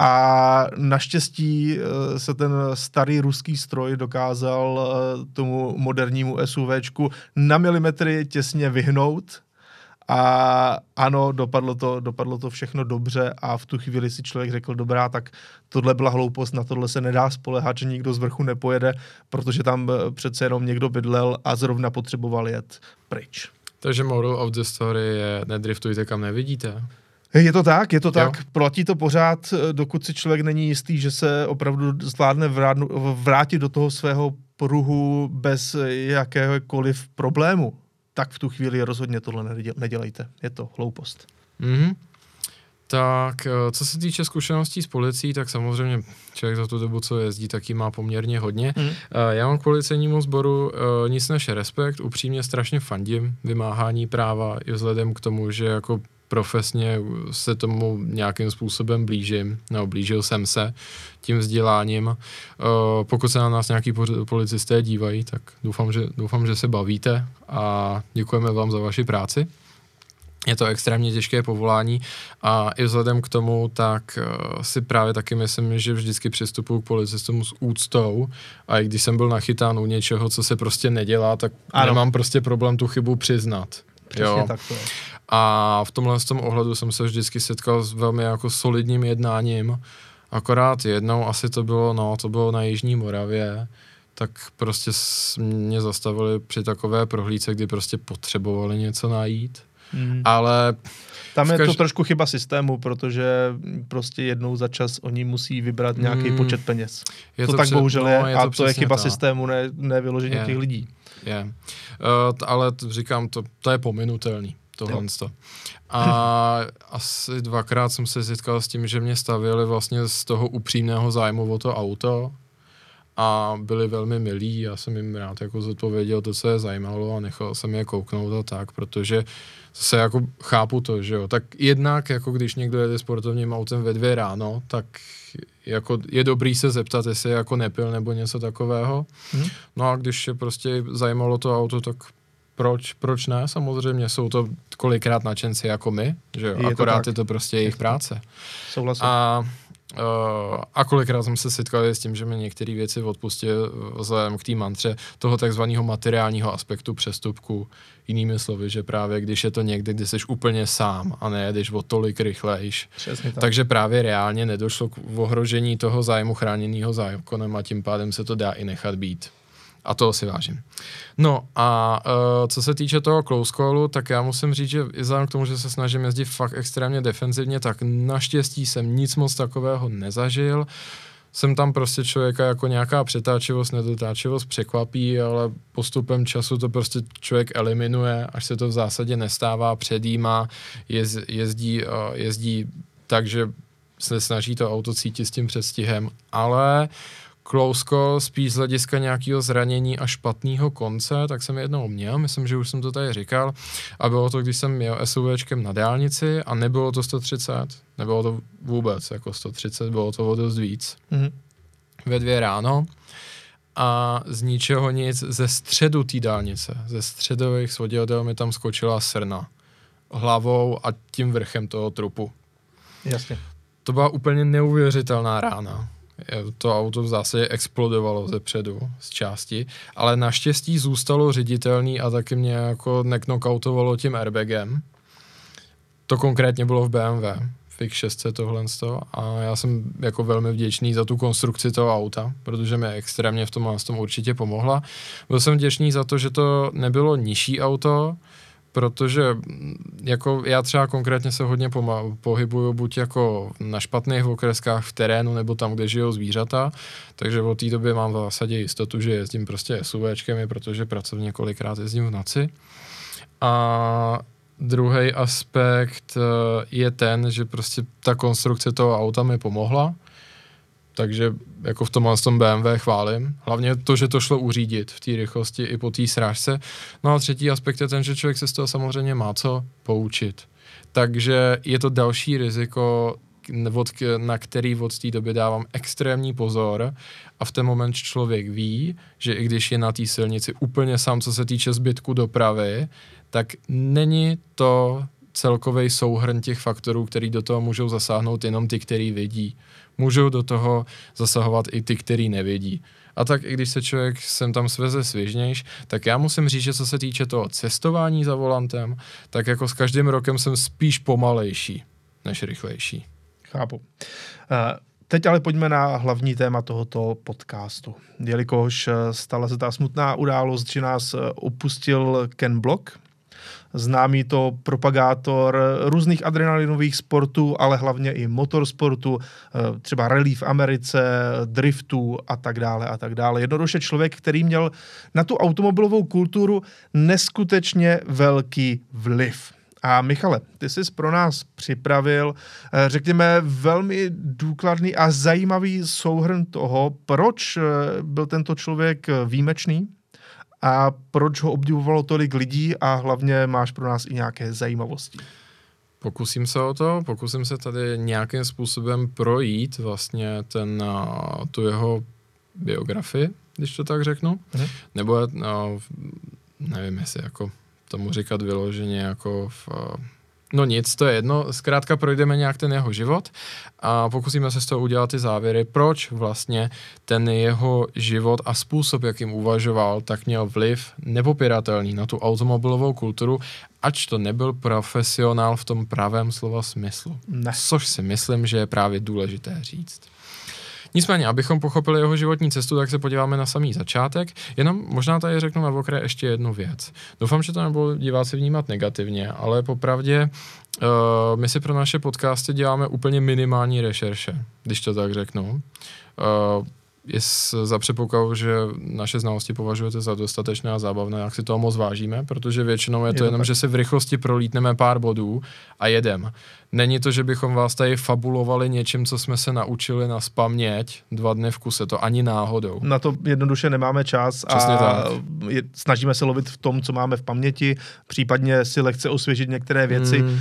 A naštěstí eh, se ten starý ruský stroj dokázal eh, tomu modernímu SUVčku na milimetry těsně vyhnout, a ano, dopadlo to, dopadlo to všechno dobře a v tu chvíli si člověk řekl, dobrá, tak tohle byla hloupost, na tohle se nedá spolehat, že nikdo z vrchu nepojede, protože tam eh, přece jenom někdo bydlel a zrovna potřeboval jet pryč. Takže moral of the story je nedriftujte kam nevidíte. Je to tak, je to tak. Jo. Platí to pořád, eh, dokud si člověk není jistý, že se opravdu zvládne vrátit do toho svého pruhu bez jakéhokoliv problému tak v tu chvíli rozhodně tohle nedělejte. Je to hloupost. Mm-hmm. Tak, eh, co se týče zkušeností s policií, tak samozřejmě člověk za tu dobu, co jezdí, taky má poměrně hodně. Mm. Já mám k policejnímu sboru eh, nic než respekt, upřímně strašně fandím vymáhání práva i vzhledem k tomu, že jako profesně se tomu nějakým způsobem blížím, nebo blížil jsem se tím vzděláním. Uh, pokud se na nás nějaký policisté dívají, tak doufám že, doufám, že se bavíte a děkujeme vám za vaši práci. Je to extrémně těžké povolání a i vzhledem k tomu, tak uh, si právě taky myslím, že vždycky přistupuji k policistům s úctou a i když jsem byl nachytán u něčeho, co se prostě nedělá, tak ano. nemám prostě problém tu chybu přiznat. Přesně jo. tak to je. A v tomhle tom ohledu jsem se vždycky setkal s velmi jako solidním jednáním. Akorát jednou asi to bylo, no, to bylo na Jižní Moravě, tak prostě mě zastavili při takové prohlídce, kdy prostě potřebovali něco najít. Mm. Ale tam je kaž... to trošku chyba systému, protože prostě jednou za čas oni musí vybrat nějaký mm. počet peněz. Je to, to tak bohužel no, je, je to a to je chyba ta. systému, ne, ne vyloženě je. těch lidí. Je. Uh, ale t- říkám, to, to je pominutelný tohle. Jo. A asi dvakrát jsem se setkal s tím, že mě stavili vlastně z toho upřímného zájmu o to auto a byli velmi milí, já jsem jim rád jako zodpověděl to, co je zajímalo a nechal jsem je kouknout a tak, protože se jako chápu to, že jo, tak jednak jako když někdo jede sportovním autem ve dvě ráno, tak jako je dobrý se zeptat, jestli jako nepil nebo něco takového. Hmm. No a když je prostě zajímalo to auto, tak proč, proč ne? Samozřejmě jsou to kolikrát nadšenci jako my, že jo? Je akorát to je to prostě jejich práce. Souhlasím. A Uh, a kolikrát jsem se setkal s tím, že mi některé věci odpustil vzhledem k té mantře toho takzvaného materiálního aspektu přestupku. Jinými slovy, že právě když je to někde, kde jsi úplně sám a nejedeš o tolik rychlejš. tak. Takže právě reálně nedošlo k ohrožení toho zájmu chráněného zákonem a tím pádem se to dá i nechat být. A toho si vážím. No a uh, co se týče toho close callu, tak já musím říct, že i k tomu, že se snažím jezdit fakt extrémně defenzivně, tak naštěstí jsem nic moc takového nezažil. Jsem tam prostě člověka jako nějaká přetáčivost, nedotáčivost překvapí, ale postupem času to prostě člověk eliminuje, až se to v zásadě nestává, předjímá, jez, jezdí, uh, jezdí tak, že se snaží to auto cítit s tím předstihem, ale uh, Klousko spíš z hlediska nějakého zranění a špatného konce, tak jsem jednou měl, myslím, že už jsem to tady říkal, a bylo to, když jsem měl SUVčkem na dálnici a nebylo to 130, nebylo to vůbec jako 130, bylo to o dost víc. Mm-hmm. Ve dvě ráno a z ničeho nic ze středu té dálnice, ze středových svodidel mi tam skočila srna hlavou a tím vrchem toho trupu. Jasně. To byla úplně neuvěřitelná rána. To auto v zásadě explodovalo ze předu, z části, ale naštěstí zůstalo ředitelný a taky mě jako neknokautovalo tím airbagem. To konkrétně bylo v BMW, Fix 600 tohle a já jsem jako velmi vděčný za tu konstrukci toho auta, protože mi extrémně v tom, v tom určitě pomohla. Byl jsem vděčný za to, že to nebylo nižší auto, protože mm, jako já třeba konkrétně se hodně poma- pohybuju buď jako na špatných okreskách v terénu, nebo tam, kde žijou zvířata, takže od té doby mám v zásadě jistotu, že jezdím prostě SUVčkami, protože pracovně kolikrát jezdím v noci. A druhý aspekt eh, je ten, že prostě ta konstrukce toho auta mi pomohla, takže jako v tomhle tom BMW chválím. Hlavně to, že to šlo uřídit v té rychlosti i po té srážce. No a třetí aspekt je ten, že člověk se z toho samozřejmě má co poučit. Takže je to další riziko, na který od té doby dávám extrémní pozor a v ten moment člověk ví, že i když je na té silnici úplně sám, co se týče zbytku dopravy, tak není to celkový souhrn těch faktorů, který do toho můžou zasáhnout jenom ty, který vidí můžou do toho zasahovat i ty, který nevědí. A tak i když se člověk sem tam sveze svěžnějš, tak já musím říct, že co se týče toho cestování za volantem, tak jako s každým rokem jsem spíš pomalejší než rychlejší. Chápu. Uh, teď ale pojďme na hlavní téma tohoto podcastu. Jelikož eh, stala se ta smutná událost, že nás eh, opustil Ken Block, známý to propagátor různých adrenalinových sportů, ale hlavně i motorsportu, eh, třeba rally v Americe, driftů a tak dále a tak dále. Jednoduše člověk, který měl na tu automobilovou kulturu neskutečně velký vliv. A Michale, ty jsi pro nás připravil, eh, řekněme, velmi důkladný a zajímavý souhrn toho, proč eh, byl tento člověk výjimečný, a proč ho obdivovalo tolik lidí a hlavně máš pro nás i nějaké zajímavosti. Pokusím se o to, pokusím se tady nějakým způsobem projít vlastně ten, tu jeho biografii, když to tak řeknu. Mhm. Nebo no, nevím, jestli jako tomu říkat vyloženě jako v, No nic, to je jedno. Zkrátka projdeme nějak ten jeho život a pokusíme se z toho udělat ty závěry, proč vlastně ten jeho život a způsob, jakým uvažoval, tak měl vliv nepopiratelný na tu automobilovou kulturu, ač to nebyl profesionál v tom pravém slova smyslu. Ne. Což si myslím, že je právě důležité říct. Nicméně, abychom pochopili jeho životní cestu, tak se podíváme na samý začátek. Jenom možná tady řeknu na okraj ještě jednu věc. Doufám, že to nebudou diváci vnímat negativně, ale popravdě uh, my si pro naše podcasty děláme úplně minimální rešerše, když to tak řeknu. Uh, je za předpokladu, že naše znalosti považujete za dostatečné a zábavné, jak si toho moc vážíme, protože většinou je to je jenom, tak. že si v rychlosti prolítneme pár bodů a jedem. Není to, že bychom vás tady fabulovali něčím, co jsme se naučili na spaměť dva dny v kuse, to ani náhodou. Na to jednoduše nemáme čas Přesně a tak. Je, snažíme se lovit v tom, co máme v paměti, případně si lehce osvěžit některé věci. Hmm. Uh,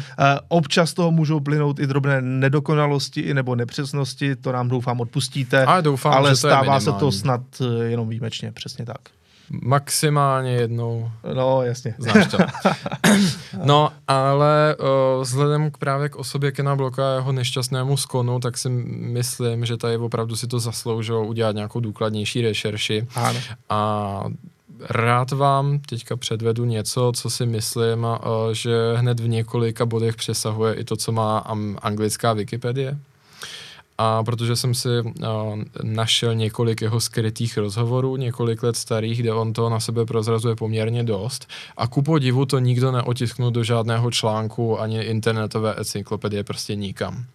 občas toho můžou plynout i drobné nedokonalosti nebo nepřesnosti, to nám doufám odpustíte, ale, doufám, ale že to stává se to snad eh, jenom výjimečně, přesně tak. Maximálně jednou. No, jasně. Znáš to. no, ale uh, vzhledem k právě k osobě Kena Bloka a jeho nešťastnému skonu, tak si myslím, že tady opravdu si to zasloužilo udělat nějakou důkladnější rešerši. Ano. A rád vám teďka předvedu něco, co si myslím, uh, že hned v několika bodech přesahuje i to, co má anglická Wikipedie. A protože jsem si uh, našel několik jeho skrytých rozhovorů, několik let starých, kde on to na sebe prozrazuje poměrně dost. A ku podivu to nikdo neotisknul do žádného článku ani internetové encyklopedie, prostě nikam.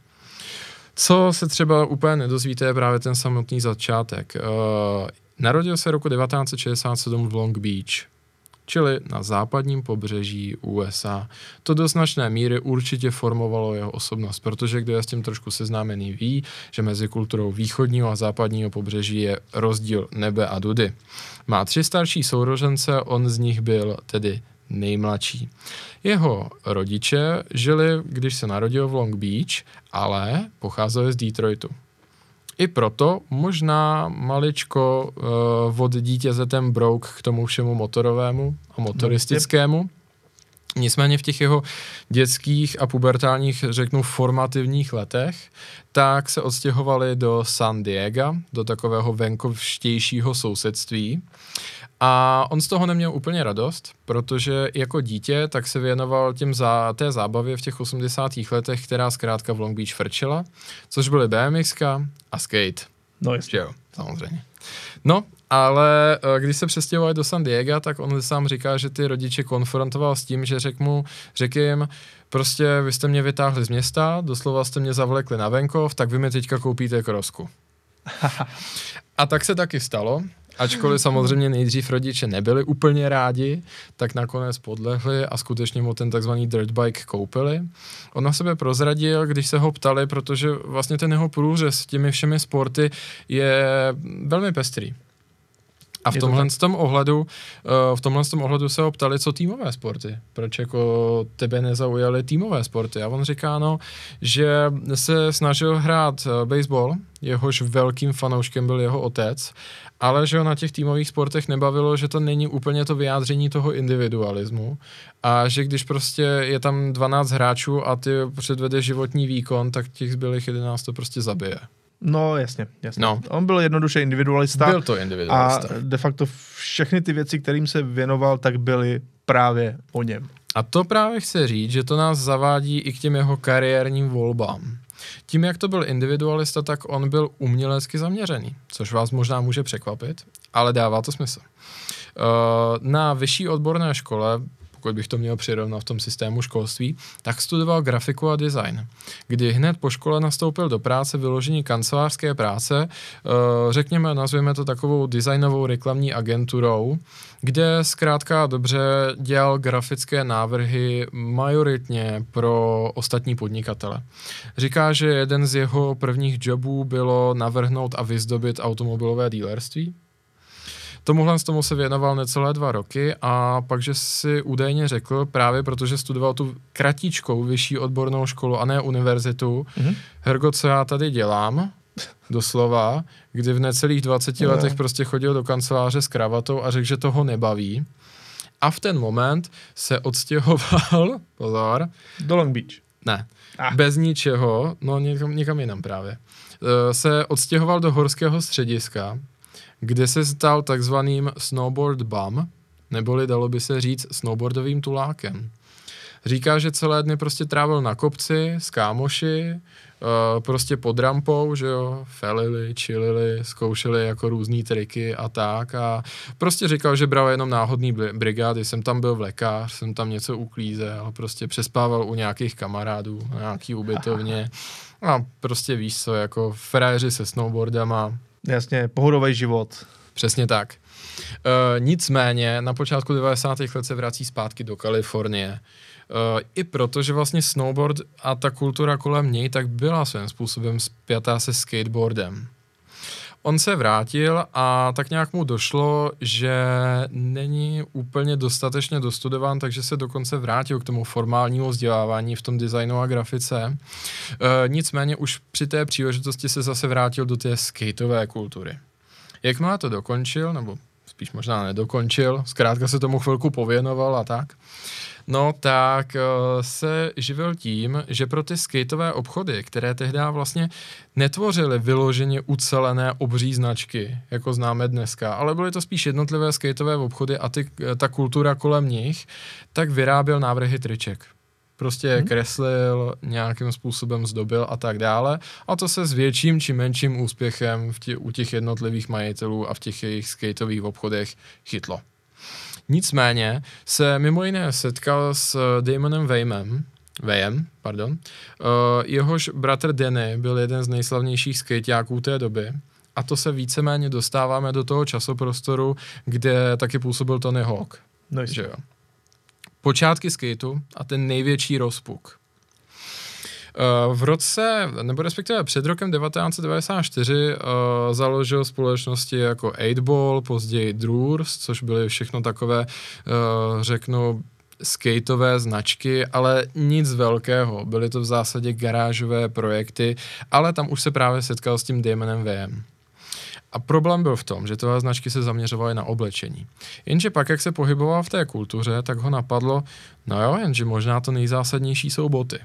Co se třeba úplně nedozvíte, je právě ten samotný začátek. Uh, narodil se roku 1967 v Long Beach, čili na západním pobřeží USA. To do značné míry určitě formovalo jeho osobnost, protože kdo je s tím trošku seznámený ví, že mezi kulturou východního a západního pobřeží je rozdíl nebe a dudy. Má tři starší sourozence, on z nich byl tedy nejmladší. Jeho rodiče žili, když se narodil v Long Beach, ale pocházeli z Detroitu. I proto možná maličko uh, od dítězetem brouk k tomu všemu motorovému a motoristickému. Nicméně v těch jeho dětských a pubertálních, řeknu, formativních letech, tak se odstěhovali do San Diego, do takového venkovštějšího sousedství. A on z toho neměl úplně radost, protože jako dítě tak se věnoval těm za, té zábavě v těch 80. letech, která zkrátka v Long Beach frčela, což byly BMX a skate. No jasně. jo, samozřejmě. No, ale eh, když se přestěhovali do San Diego, tak on sám říká, že ty rodiče konfrontoval s tím, že řekl mu, řekl jim, prostě vy jste mě vytáhli z města, doslova jste mě zavlekli na venkov, tak vy mi teďka koupíte krosku. A tak se taky stalo. Ačkoliv samozřejmě nejdřív rodiče nebyli úplně rádi, tak nakonec podlehli a skutečně mu ten takzvaný dirt bike koupili. On na sebe prozradil, když se ho ptali, protože vlastně ten jeho průřez s těmi všemi sporty je velmi pestrý. A v tomhle tom ohledu, uh, v tomhle tom ohledu se ho ptali, co týmové sporty. Proč jako tebe nezaujaly týmové sporty? A on říká, no, že se snažil hrát uh, baseball, jehož velkým fanouškem byl jeho otec, ale že ho na těch týmových sportech nebavilo, že to není úplně to vyjádření toho individualismu a že když prostě je tam 12 hráčů a ty předvede životní výkon, tak těch zbylých 11 to prostě zabije. No, jasně, jasně. No. On byl jednoduše individualista. Byl to individualista. A de facto všechny ty věci, kterým se věnoval, tak byly právě o něm. A to právě chce říct, že to nás zavádí i k těm jeho kariérním volbám. Tím, jak to byl individualista, tak on byl umělecky zaměřený, což vás možná může překvapit, ale dává to smysl. Eh, na vyšší odborné škole pokud bych to měl přirovnat v tom systému školství, tak studoval grafiku a design, kdy hned po škole nastoupil do práce vyložení kancelářské práce, eh, řekněme, nazveme to takovou designovou reklamní agenturou, kde zkrátka dobře dělal grafické návrhy majoritně pro ostatní podnikatele. Říká, že jeden z jeho prvních jobů bylo navrhnout a vyzdobit automobilové dílerství, Tomuhle z tomu se věnoval necelé dva roky a pak, že si údajně řekl, právě protože studoval tu kratičkou vyšší odbornou školu a ne univerzitu, mm-hmm. Hergo, co já tady dělám, doslova, kdy v necelých 20 no. letech prostě chodil do kanceláře s kravatou a řekl, že toho nebaví. A v ten moment se odstěhoval, pozor. Do Long Beach. Ne, ah. bez ničeho, no někam, někam jinam právě. Uh, se odstěhoval do horského střediska, kde se stal takzvaným snowboard bum, neboli dalo by se říct snowboardovým tulákem. Říká, že celé dny prostě trávil na kopci s kámoši, uh, prostě pod rampou, že jo, felili, chillili, zkoušeli jako různé triky a tak a prostě říkal, že bral jenom náhodný brigády, jsem tam byl v lékař, jsem tam něco uklízel, prostě přespával u nějakých kamarádů, nějaký ubytovně a prostě víš co, jako frajeři se snowboardama, Jasně, pohodový život. Přesně tak. Uh, nicméně na počátku 90. let se vrací zpátky do Kalifornie. Uh, I proto, že vlastně snowboard a ta kultura kolem něj tak byla svým způsobem spjatá se skateboardem. On se vrátil a tak nějak mu došlo, že není úplně dostatečně dostudován, takže se dokonce vrátil k tomu formálnímu vzdělávání v tom designu a grafice. E, nicméně už při té příležitosti se zase vrátil do té skateové kultury. Jakmile to dokončil, nebo spíš možná nedokončil, zkrátka se tomu chvilku pověnoval a tak, No tak uh, se živil tím, že pro ty skateové obchody, které tehdy vlastně netvořily vyloženě ucelené obří značky, jako známe dneska, ale byly to spíš jednotlivé skateové obchody a ty, ta kultura kolem nich, tak vyráběl návrhy triček prostě hmm. kreslil, nějakým způsobem zdobil a tak dále. A to se s větším či menším úspěchem v tě, u těch jednotlivých majitelů a v těch jejich skateových obchodech chytlo. Nicméně se mimo jiné setkal s Damonem Vejmem, Vejem, pardon. Uh, jehož bratr Danny byl jeden z nejslavnějších skateáků té doby. A to se víceméně dostáváme do toho časoprostoru, kde taky působil Tony Hawk. No že jo. Počátky skateu a ten největší rozpuk. Uh, v roce, nebo respektive před rokem 1994 uh, založil společnosti jako 8Ball, později Drurs, což byly všechno takové, uh, řeknu, skateové značky, ale nic velkého. Byly to v zásadě garážové projekty, ale tam už se právě setkal s tím Damonem VM. A problém byl v tom, že tohle značky se zaměřovaly na oblečení. Jenže pak, jak se pohyboval v té kultuře, tak ho napadlo, no jo, jenže možná to nejzásadnější jsou boty.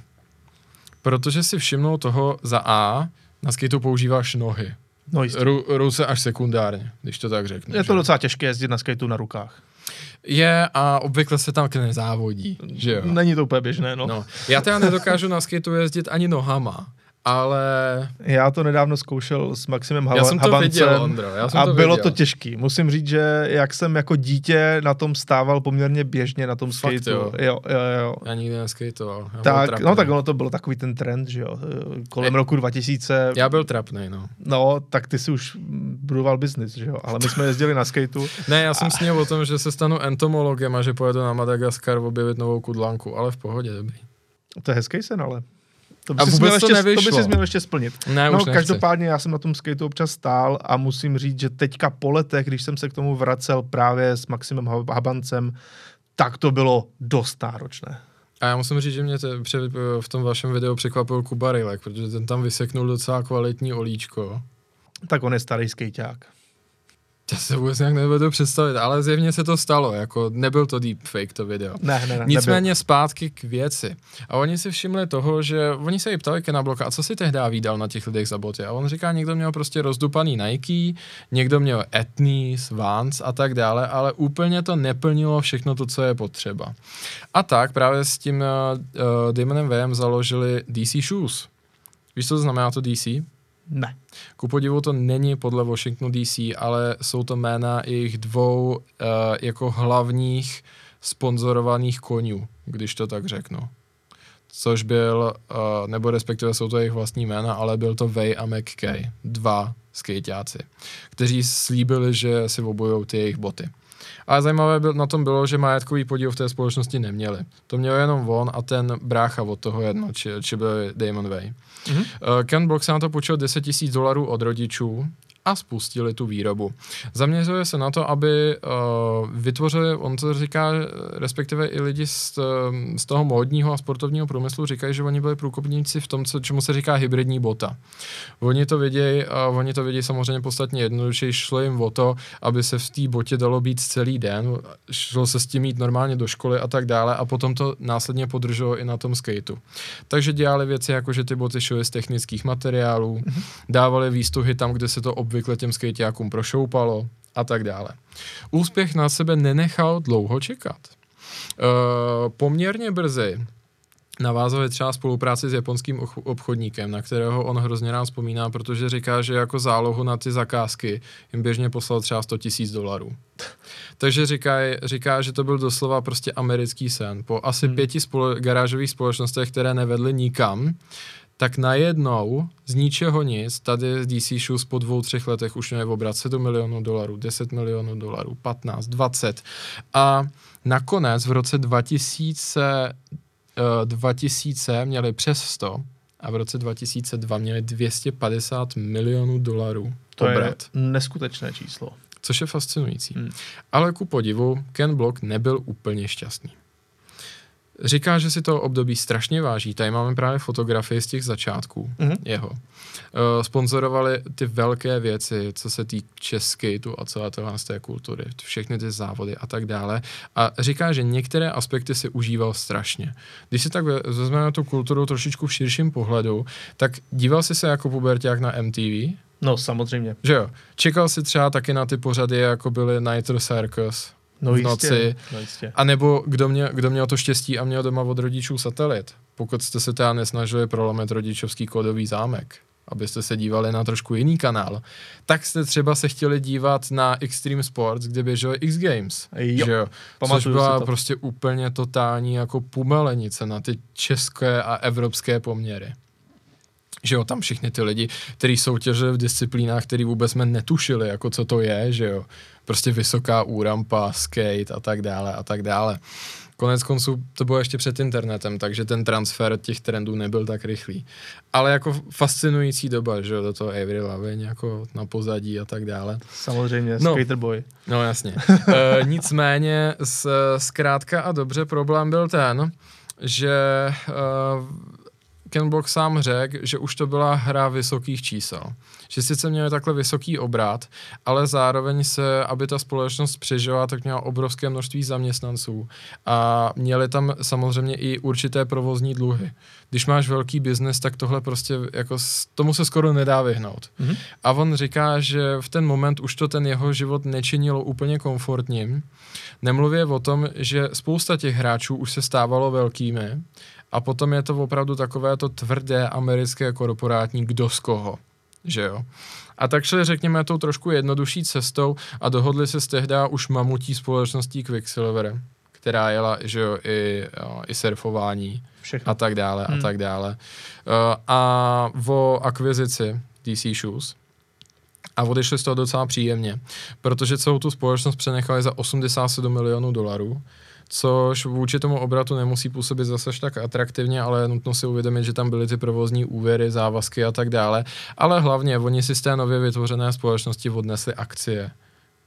Protože si všimnul toho za A, na skateu používáš nohy. No jistě. Ru, ruce až sekundárně, když to tak řeknu. Je to že? docela těžké jezdit na skateu na rukách. Je a obvykle se tam nezávodí, že jo? Není to úplně běžné, no. No, já teda nedokážu na skateu jezdit ani nohama, ale Já to nedávno zkoušel s Maximem Hava- já jsem to Habancem viděl, Ondro, já jsem a to bylo viděl. to těžký. Musím říct, že jak jsem jako dítě na tom stával poměrně běžně na tom Fakt, skateu. jo. Jo, jo, jo. Já nikdy neskejtoval. Já byl Tak, no tak ono to bylo takový ten trend, že jo. Kolem Ne. roku 2000, Já byl trapnej, no. no, tak ty si už budoval biznis, že jo. Ale my jsme jezdili na skateu. Ne, já jsem snil o tom, že se stanu entomologem a že pojedu na Madagaskar objevit novou kudlanku, ale v pohodě, dobrý. To je hezký sen, ale. To by, A si vůbec měl to ještě, to by nevyšlo. si měl ještě splnit. Ne, no, už každopádně já jsem na tom skateu občas stál a musím říct, že teďka po letech, když jsem se k tomu vracel právě s Maximem Hab- Habancem, tak to bylo dost náročné. A já musím říct, že mě te, v tom vašem videu překvapil Kuba Rilek, protože ten tam vyseknul docela kvalitní olíčko. Tak on je starý skejťák. Já se vůbec nějak nebudu představit, ale zjevně se to stalo, jako nebyl to deepfake to video. Ne, ne, ne. Nicméně nebyl. zpátky k věci. A oni si všimli toho, že oni se jí ptali Kena Bloka, a co si tehdy výdal na těch lidech za boty? A on říká, někdo měl prostě rozdupaný Nike, někdo měl Etnies, Vans a tak dále, ale úplně to neplnilo všechno to, co je potřeba. A tak právě s tím uh, uh, Damonem VM založili DC Shoes. Víš, co to znamená to DC? Ne. Ku podivu to není podle Washingtonu DC, ale jsou to jména jejich dvou uh, jako hlavních sponzorovaných konňů, když to tak řeknu. Což byl, uh, nebo respektive jsou to jejich vlastní jména, ale byl to Way a McKay, dva skejťáci, kteří slíbili, že si obujou ty jejich boty. Ale zajímavé byl, na tom bylo, že majetkový podíl v té společnosti neměli. To měl jenom on a ten brácha od toho jedno, či, či byl Damon Way. Mhm. Uh, Ken Block se na to půjčil 10 000 dolarů od rodičů a spustili tu výrobu. Zaměřuje se na to, aby uh, vytvořili, on to říká, respektive i lidi z, um, z toho módního a sportovního průmyslu říkají, že oni byli průkopníci v tom, co, čemu se říká hybridní bota. Oni to vidějí, uh, oni to vidějí samozřejmě podstatně jednoduše, šlo jim o to, aby se v té botě dalo být celý den, šlo se s tím jít normálně do školy a tak dále a potom to následně podrželo i na tom skateu. Takže dělali věci jako, že ty boty šly z technických materiálů, dávali výstuhy tam, kde se to obvykle těm skejťákům prošoupalo a tak dále. Úspěch na sebe nenechal dlouho čekat. Uh, poměrně brzy navázali třeba spolupráci s japonským obchodníkem, na kterého on hrozně rád vzpomíná, protože říká, že jako zálohu na ty zakázky jim běžně poslal třeba 100 tisíc dolarů. Takže říká, říká, že to byl doslova prostě americký sen. Po asi hmm. pěti spole- garážových společnostech, které nevedly nikam, tak najednou z ničeho nic, tady z DC Shoes po dvou, třech letech už měli obrat 7 milionů dolarů, 10 milionů dolarů, 15, 20. A nakonec v roce 2000, uh, 2000 měli přes 100 a v roce 2002 měli 250 milionů dolarů To obrat. je neskutečné číslo. Což je fascinující. Hmm. Ale ku podivu, Ken Block nebyl úplně šťastný. Říká, že si to období strašně váží. Tady máme právě fotografie z těch začátků Mhm. jeho. Uh, sponzorovali ty velké věci, co se týče skateu a celé té kultury, všechny ty závody a tak dále. A říká, že některé aspekty si užíval strašně. Když si tak ve- vezmeme tu kulturu trošičku v širším pohledu, tak díval si se jako puberták na MTV, No samozřejmě. že jo? Čekal si třeba taky na ty pořady, jako byly Nitro Circus No v noci. No jistě. A nebo kdo, mě, kdo měl to štěstí a měl doma od rodičů satelit. Pokud jste se teda nesnažili prolomit rodičovský kódový zámek, abyste se dívali na trošku jiný kanál, tak jste třeba se chtěli dívat na Extreme Sports, kde běžely X Games. Jo, že jo? Což byla to. prostě úplně totální jako pumelenice na ty české a evropské poměry. že jo, tam všichni ty lidi, kteří soutěžili v disciplínách, který vůbec jsme netušili, jako co to je, že jo, prostě vysoká úrampa, skate a tak dále a tak dále. Konec konců to bylo ještě před internetem, takže ten transfer těch trendů nebyl tak rychlý. Ale jako fascinující doba, že jo, do toho Avery Lavigne jako na pozadí a tak dále. Samozřejmě, No. skater boy. No jasně. e, nicméně z, zkrátka a dobře problém byl ten, že e, Ken Block sám řekl, že už to byla hra vysokých čísel. Že sice měli takhle vysoký obrat, ale zároveň se, aby ta společnost přežila, tak měla obrovské množství zaměstnanců a měli tam samozřejmě i určité provozní dluhy. Když máš velký biznes, tak tohle prostě jako tomu se skoro nedá vyhnout. Mhm. A on říká, že v ten moment už to ten jeho život nečinilo úplně komfortním. Nemluvě o tom, že spousta těch hráčů už se stávalo velkými a potom je to opravdu takové to tvrdé americké korporátní kdo z koho, že jo. A tak šli, řekněme, tou trošku jednodušší cestou a dohodli se z tehda už mamutí společností Quicksilver, která jela, že jo, i, jo, i surfování Všechno. a tak dále a Hmm. tak dále. Uh, a o akvizici DC Shoes a odešli z toho docela příjemně, protože celou tu společnost přenechali za 87 milionů dolarů, což vůči tomu obratu nemusí působit zase až tak atraktivně, ale je nutno si uvědomit, že tam byly ty provozní úvěry, závazky a tak dále. Ale hlavně oni si z té nově vytvořené společnosti odnesli akcie.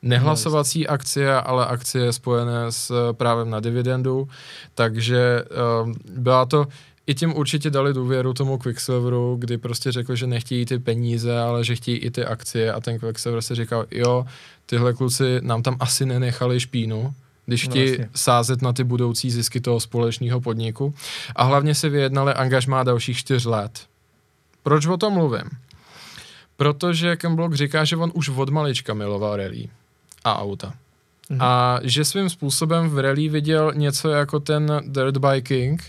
Nehlasovací akcie, ale akcie spojené s eh, právem na dividendu, takže um, byla to i tím určitě dali důvěru tomu Quicksilveru, kdy prostě řekl, že nechtějí ty peníze, ale že chtějí i ty akcie a ten Quicksilver si říkal, jo, tyhle kluci nám tam asi nenechali špínu, když No, chtějí jasně. sázet na ty budoucí zisky toho společného podniku. A hlavně se vyjednali angažmá dalších čtyř let. Proč o tom mluvím? Protože Ken Block říká, že on už od malička miloval rally a auta. Mhm. A že svým způsobem v rally viděl něco jako ten dirt biking,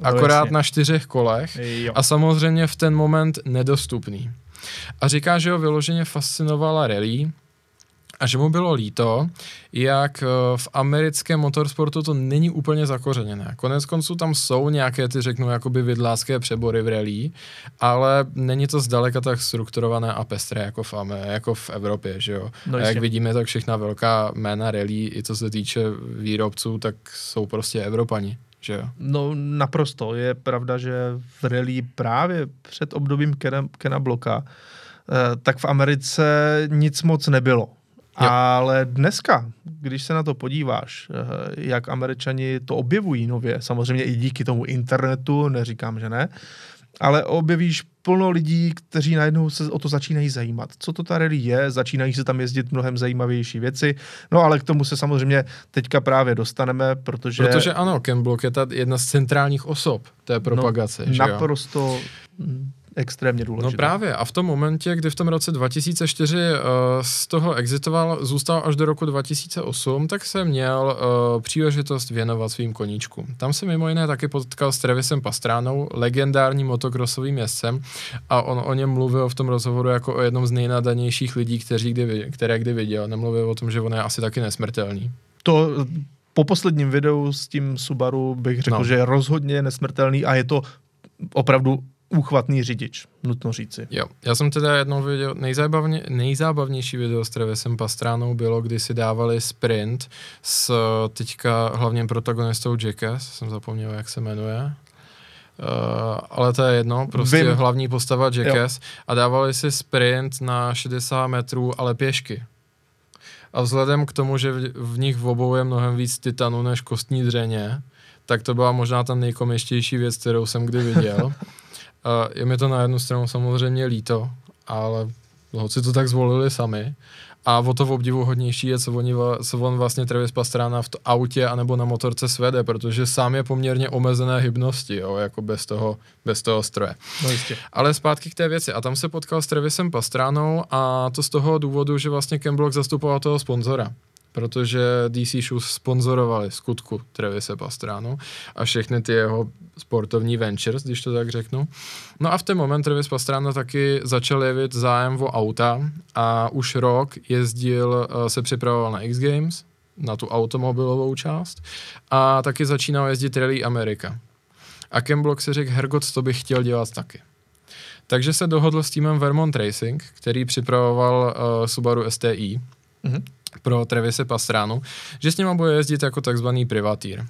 No, akorát jasně. na čtyřech kolech Jo. a samozřejmě v ten moment nedostupný. A říká, že ho vyloženě fascinovala rally a že mu bylo líto, jak eh, v americkém motorsportu to není úplně zakořeněné. Konec konců tam jsou nějaké ty, řeknu, jakoby vidlácké přebory v rally, ale není to zdaleka tak strukturované a pestré jako v, jako v Evropě, že jo. No a jak vidíme, tak všechna velká jména rally, i co se týče výrobců, tak jsou prostě Evropani, že jo. No naprosto. Je pravda, že v rally právě před obdobím Kena, Kena Bloka, eh, tak v Americe nic moc nebylo. Jo. Ale dneska, když se na to podíváš, eh, jak američani to objevují nově, samozřejmě i díky tomu internetu, neříkám, že ne, ale objevíš plno lidí, kteří najednou se o to začínají zajímat. Co to ta rally je, začínají se tam jezdit mnohem zajímavější věci, no ale k tomu se samozřejmě teďka právě dostaneme, protože... Protože ano, Ken Block je ta jedna z centrálních osob té propagace, že jo? naprosto mm, extrémně důležité. No právě a v tom momentě, kdy v tom roce 2004 uh, z toho exitoval, zůstal až do roku 2008, tak se měl uh, příležitost věnovat svým koníčkům. Tam se mimo jiné taky potkal s Travisem Pastránou, legendárním motokrosovým jezdcem a on o něm mluvil v tom rozhovoru jako o jednom z nejnadanějších lidí, kteří kdy, které kdy viděl. Nemluvil o tom, že on je asi taky nesmrtelný. To eh, po posledním videu s tím Subaru bych řekl, No. no. že je rozhodně nesmrtelný a je to opravdu úchvatný řidič, nutno říci. Jo, já jsem teda jednou viděl, nejzábavně, nejzábavnější video s Travisem Pastránou bylo, kdy si dávali sprint s teďka hlavním protagonistou Jackass, jsem zapomněl, jak se jmenuje. Uh, ale to je jedno, prostě Vím. hlavní postava Jackass a dávali si sprint na 60 metrů, ale pěšky. A vzhledem k tomu, že v, v nich v obou je mnohem víc titanu než kostní dřeně, tak to byla možná ta nejkomičtější věc, kterou jsem kdy viděl. Uh, je mi to na jednu stranu samozřejmě líto, ale holci to tak zvolili sami. A o to v obdivu hodnější je, co, oni, co on vlastně Travis Pastrana v t- autě anebo na motorce svede, protože sám je poměrně omezené hybnosti, jo, jako bez toho, bez toho stroje. No jistě. Ale zpátky k té věci. A tam se potkal s Travisem Pastránou a to z toho důvodu, že vlastně Ken Block zastupoval toho sponzora. Protože DC Shoes sponzorovali skutku Travise Pastránu a všechny ty jeho sportovní ventures, když to tak řeknu. No a v ten moment Travis Pastrana taky začal jevit zájem o auta a už rok jezdil, eh, se připravoval na X Games, na tu automobilovou část a taky začínal jezdit Rally America. A Ken Block si řekl, Hergot, to bych chtěl dělat taky. Takže se dohodl s týmem Vermont Racing, který připravoval uh, Subaru STI mm-hmm. Pro Trevise Pastránu, že s ním bude jezdit jako takzvaný privatýr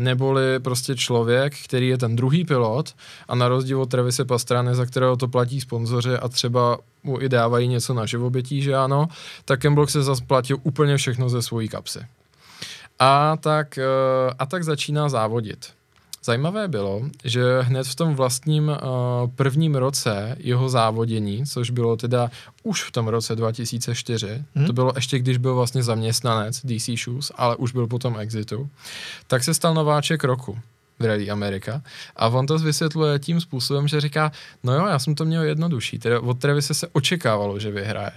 neboli prostě člověk, který je ten druhý pilot a na rozdíl od Travise Pastrany, za kterého to platí sponzoři a třeba mu i dávají něco na živobytí, že ano, tak Kemblock se zase platil úplně všechno ze svojí kapsy. A tak, eh, a tak začíná závodit. Zajímavé bylo, že hned v tom vlastním uh, prvním roce jeho závodění, což bylo teda už v tom roce 2004, hmm. to bylo ještě když byl vlastně zaměstnanec DC Shoes, ale už byl potom exitu, tak se stal nováček roku v Rally Amerika. A on to vysvětluje tím způsobem, že říká, no jo, já jsem to měl jednodušší, teda od Travise se očekávalo, že vyhraje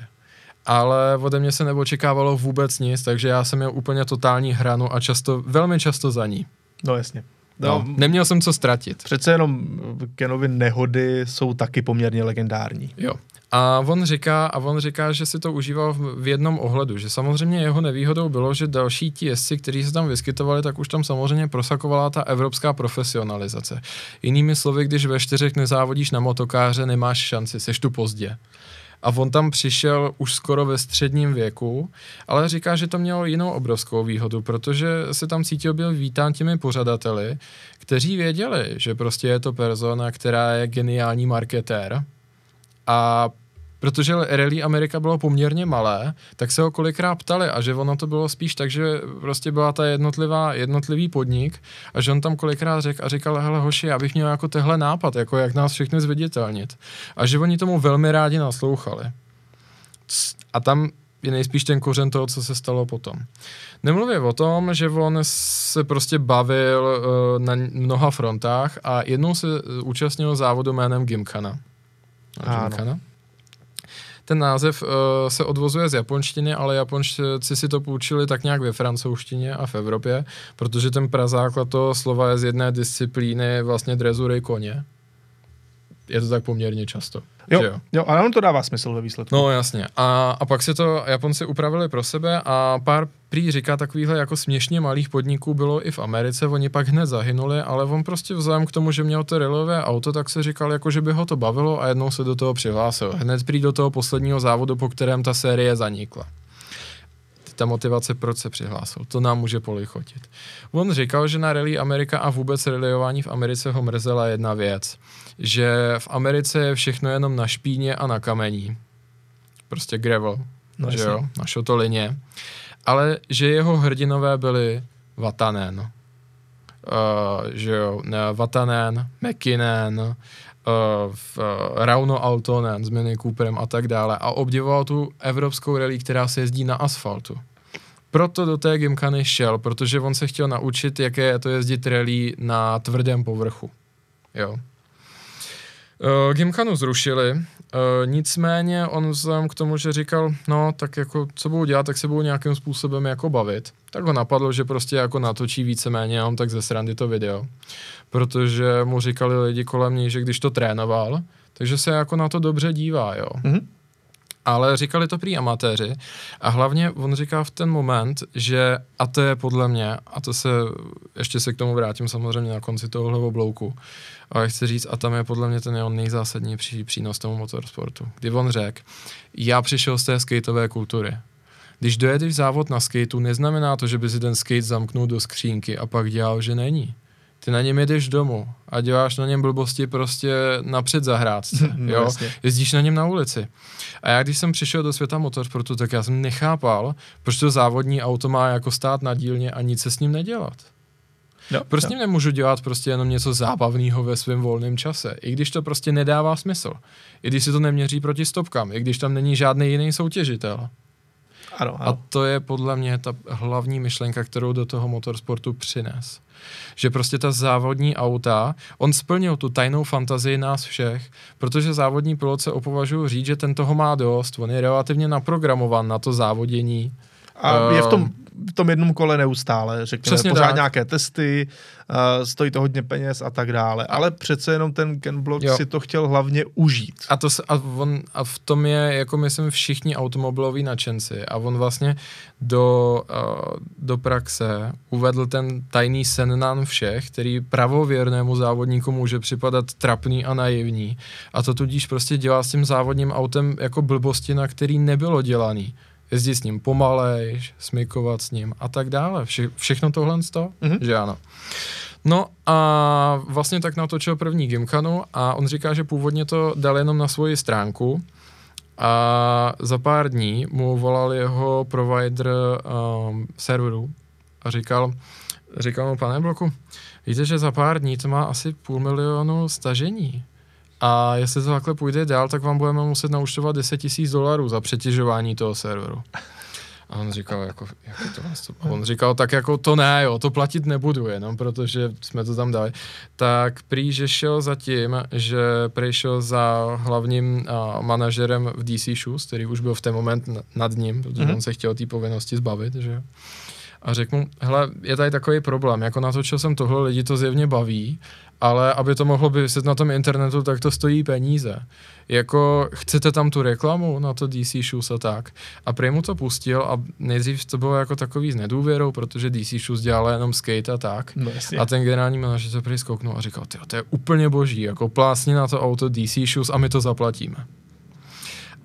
ale ode mě se neočekávalo vůbec nic, takže já jsem měl úplně totální hranu a často, velmi často za ní. No jasně. No, no, neměl jsem co ztratit. Přece jenom Kenovy nehody jsou taky poměrně legendární. Jo. A on říká, a on říká, že si to užíval v jednom ohledu, že samozřejmě jeho nevýhodou bylo, že další ti jezdci, kteří se tam vyskytovali, tak už tam samozřejmě prosakovala ta evropská profesionalizace. Jinými slovy, když ve čtyřech nezávodíš na motokáře, nemáš šanci, seš tu pozdě a on tam přišel už skoro ve středním věku, ale říká, že to mělo jinou obrovskou výhodu, protože se tam cítil byl vítán těmi pořadateli, kteří věděli, že prostě je to persona, která je geniální marketér. A protože Rally Amerika bylo poměrně malé, tak se ho kolikrát ptali a že ono to bylo spíš tak, že prostě byla ta jednotlivá, jednotlivý podnik a že on tam kolikrát řekl a říkal, hele hoši, já bych měl jako tehle nápad, jako jak nás všechny zviditelnit. A že oni tomu velmi rádi naslouchali. A tam je nejspíš ten kořen toho, co se stalo potom. Nemluvě o tom, že on se prostě bavil uh, na mnoha frontách a jednou se účastnil závodu jménem Gimkana. Gimkana? Ten název uh, se odvozuje z japonštiny, ale Japonci si to půjčili tak nějak ve francouzštině a v Evropě, protože ten prazáklad toho slova je z jedné disciplíny vlastně drezury koně. Je to tak poměrně často. Jo, jo? jo, ale on to dává smysl ve výsledku. No jasně. A, a pak se to Japonci upravili pro sebe a pár prý říká takovýhle jako směšně malých podniků bylo i v Americe, oni pak hned zahynuli, ale on prostě vzhledem k tomu, že měl to rilové auto, tak se říkal, jako že by ho to bavilo a jednou se do toho přihlásil. Hned prý do toho posledního závodu, po kterém ta série zanikla ta motivace, proč se přihlásil. To nám může polichotit. On říkal, že na Rally Amerika a vůbec rallyování v Americe ho mrzela jedna věc, že v Americe je všechno jenom na špíně a na kamení. Prostě gravel, no, že jo, na šotolině. Ale že jeho hrdinové byli Vatanen, uh, že jo, Vatanen, McKinnon, v, uh, Rauno Altonen s Mini Cooperem a tak dále a obdivoval tu evropskou rally, která se jezdí na asfaltu. Proto do té Gymkany šel, protože on se chtěl naučit, jaké je to jezdit rally na tvrdém povrchu. Jo. Uh, Gymkhanu zrušili, uh, nicméně on vzhledem k tomu, že říkal, no tak jako co budu dělat, tak se budu nějakým způsobem jako bavit, tak ho napadlo, že prostě jako natočí víceméně jenom tak ze srandy to video. Protože mu říkali lidi kolem něj, že když to trénoval, takže se jako na to dobře dívá, jo. Mm-hmm ale říkali to prý amatéři a hlavně on říká v ten moment, že a to je podle mě, a to se, ještě se k tomu vrátím samozřejmě na konci tohohle oblouku, ale chci říct, a tam je podle mě ten jeho nejzásadní pří, přínos tomu motorsportu, kdy on řekl, já přišel z té skateové kultury, když dojedeš závod na skateu, neznamená to, že by si ten skate zamknul do skřínky a pak dělal, že není ty na něm jedeš domů a děláš na něm blbosti prostě napřed zahrádce, no, jo? Jasně. Jezdíš na něm na ulici. A já když jsem přišel do světa motorsportu, tak já jsem nechápal, proč to závodní auto má jako stát na dílně a nic se s ním nedělat. Jo, proč s ním nemůžu dělat prostě jenom něco zábavného ve svém volném čase, i když to prostě nedává smysl. I když si to neměří proti stopkám, i když tam není žádný jiný soutěžitel. Ano, ano. A to je podle mě ta hlavní myšlenka, kterou do toho motorsportu přines. Že prostě ta závodní auta, on splnil tu tajnou fantazii nás všech, protože závodní pilot se opovažuji říct, že ten toho má dost, on je relativně naprogramovan na to závodění A je v tom, v tom jednom kole neustále, řekněme, Přesně pořád tak. nějaké testy, uh, stojí to hodně peněz a tak dále. Ale přece jenom ten Ken Block Jo. si to chtěl hlavně užít. A, to, se- a, on, a v tom je, jako myslím, všichni automobiloví nadšenci. A on vlastně do, uh, do praxe uvedl ten tajný sennan všech, který pravověrnému závodníku může připadat trapný a naivní. A to tudíž prostě dělá s tím závodním autem jako blbosti, na který nebylo dělaný. Jezdit s ním pomalejš, smykovat s ním a tak dále. Vše, všechno tohle z toho, Mhm. že ano. No a vlastně tak natočil první Gymkhanu a on říká, že původně to dal jenom na svoji stránku a za pár dní mu volal jeho provider um, serveru a říkal, říkal mu, pane Bloku, víte, že za pár dní to má asi půl milionu stažení. A jestli to takhle půjde dál, tak vám budeme muset naučtovat 10 tisíc dolarů za přetěžování toho serveru. A on říkal, jako, jako to. A on říkal, tak jako to ne, jo, to platit nebudu, jenom protože jsme to tam dali. Tak prý, že šel za tím, že prý šel za hlavním uh, manažerem v DC Shoes, který už byl v ten moment nad ním, protože Mhm. on se chtěl té povinnosti zbavit, že jo. A řekl mu, hele, je tady takový problém, jako natočil jsem tohle, lidi to zjevně baví, ale aby to mohlo být na tom internetu, tak to stojí peníze. Jako, chcete tam tu reklamu na to DC Shoes a tak. A prej mu to pustil a nejdřív to bylo jako takový s nedůvěrou, protože DC Shoes dělala jenom skate a tak. No. A ten generální manažer se prý a říkal, to je úplně boží, jako plásni na to auto DC Shoes a my to zaplatíme.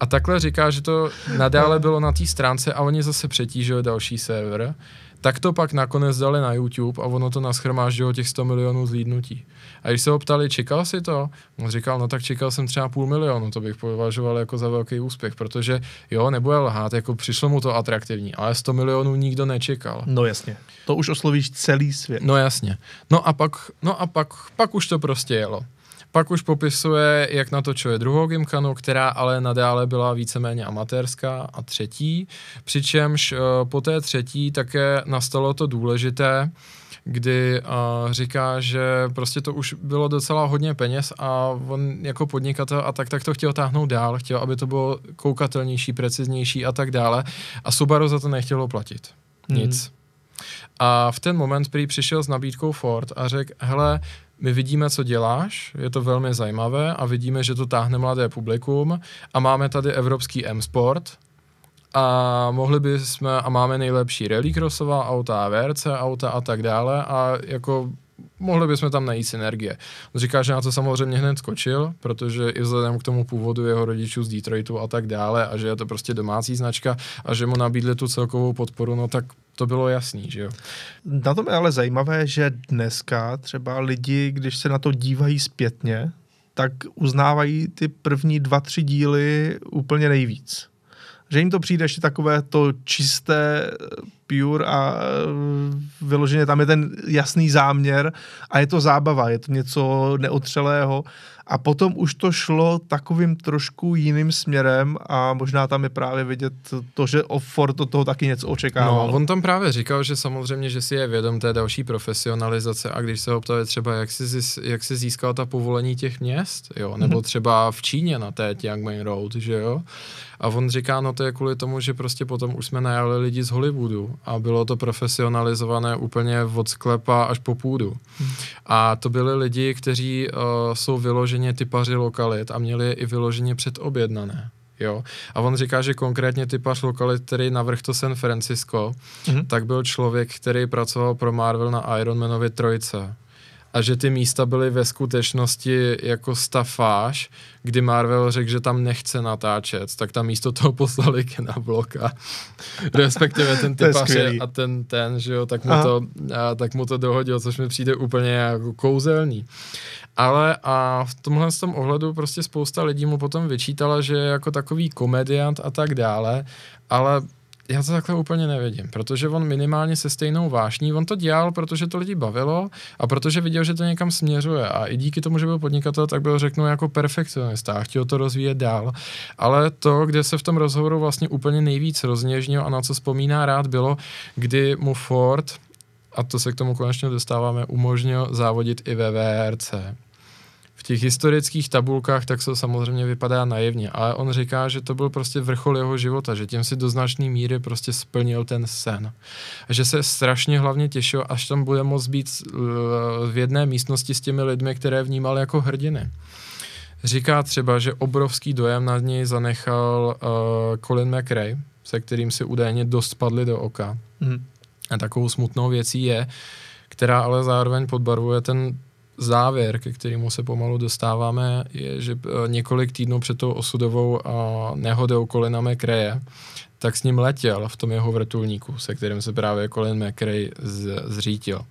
A takhle říká, že to nadále bylo na té stránce a oni zase přetížili další server. Tak to pak nakonec dali na YouTube a ono to naschromáždilo těch 100 milionů zlídnutí. A když se ho ptali, čekal si to? On říkal, no tak čekal jsem třeba půl milionu, to bych považoval jako za velký úspěch, protože jo, nebude lhát, jako přišlo mu to atraktivní, ale 100 milionů nikdo nečekal. No jasně. To už oslovíš celý svět. No jasně. No a pak, no a pak, pak už to prostě jelo. Pak už popisuje, jak natočuje druhou Gymkhanu, která ale nadále byla víceméně amatérská a třetí, přičemž uh, po té třetí také nastalo to důležité, kdy uh, říká, že prostě to už bylo docela hodně peněz a on jako podnikatel a tak, tak to chtěl táhnout dál, chtěl, aby to bylo koukatelnější, preciznější a tak dále a Subaru za to nechtělo platit. Nic. A v ten moment prý přišel s nabídkou Ford a řekl, hele, my vidíme, co děláš, je to velmi zajímavé a vidíme, že to táhne mladé publikum a máme tady evropský M-Sport a mohli bychom, a máme nejlepší rallycrossová auta, VRC auta a tak dále a jako mohli bychom tam najít synergie. On říká, že na to samozřejmě hned skočil, protože i vzhledem k tomu původu jeho rodičů z Detroitu a tak dále a že je to prostě domácí značka a že mu nabídli tu celkovou podporu, no tak to bylo jasný, že jo. Na tom je ale zajímavé, že dneska třeba lidi, když se na to dívají zpětně, tak uznávají ty první dva, tři díly úplně nejvíc. Že jim to přijde ještě takové to čisté, pure a eh, vyloženě tam je ten jasný záměr a je to zábava, je to něco neotřelého a potom už to šlo takovým trošku jiným směrem a možná tam je právě vidět to, že Ford od toho taky něco očekával. No, on tam právě říkal, že samozřejmě, že si je vědom té další profesionalizace a když se ho ptali třeba, jak si, jak si získal ta povolení těch měst, jo, nebo třeba v Číně na té Tiangming Road, že jo, a on říká, no to je kvůli tomu, že prostě potom už jsme najali lidi z Hollywoodu a bylo to profesionalizované úplně od sklepa až po půdu. A to byli lidi, kteří uh, jsou vyloženě typaři lokalit a měli je i vyloženě předobjednané. Jo. A on říká, že konkrétně typař lokalit, který navrh to San Francisco, Mhm. tak byl člověk, který pracoval pro Marvel na Ironmanovi trojce. A že ty místa byly ve skutečnosti jako stafáž, kdy Marvel řekl, že tam nechce natáčet, tak tam místo toho poslali Kena Bloka. Respektive ten typař a ten, ten, že jo, tak mu, Aha. to, a, tak mu to dohodil, což mi přijde úplně jako kouzelný. Ale a v tomhle tom ohledu prostě spousta lidí mu potom vyčítala, že je jako takový komediant a tak dále, ale já to takhle úplně nevidím, protože on minimálně se stejnou vášní, on to dělal, protože to lidi bavilo a protože viděl, že to někam směřuje a i díky tomu, že byl podnikatel, tak byl řeknu jako perfekcionista a chtěl to rozvíjet dál. Ale to, kde se v tom rozhovoru vlastně úplně nejvíc rozněžnil a na co vzpomíná rád, bylo, kdy mu Ford, a to se k tomu konečně dostáváme, umožnil závodit i ve VRC těch historických tabulkách tak to samozřejmě vypadá naivně, ale on říká, že to byl prostě vrchol jeho života, že tím si do značné míry prostě splnil ten sen. A že se strašně hlavně těšil, až tam bude moct být v jedné místnosti s těmi lidmi, které vnímal jako hrdiny. Říká třeba, že obrovský dojem na něj zanechal uh, Colin McRae, se kterým si údajně dost padly do oka. Mm. A takovou smutnou věcí je, která ale zároveň podbarvuje ten závěr, ke kterému se pomalu dostáváme, je, že eh, několik týdnů před tou osudovou nehodou Colina McRae tak s ním letěl v tom jeho vrtulníku, se kterým se právě Colin McRae z, zřítil.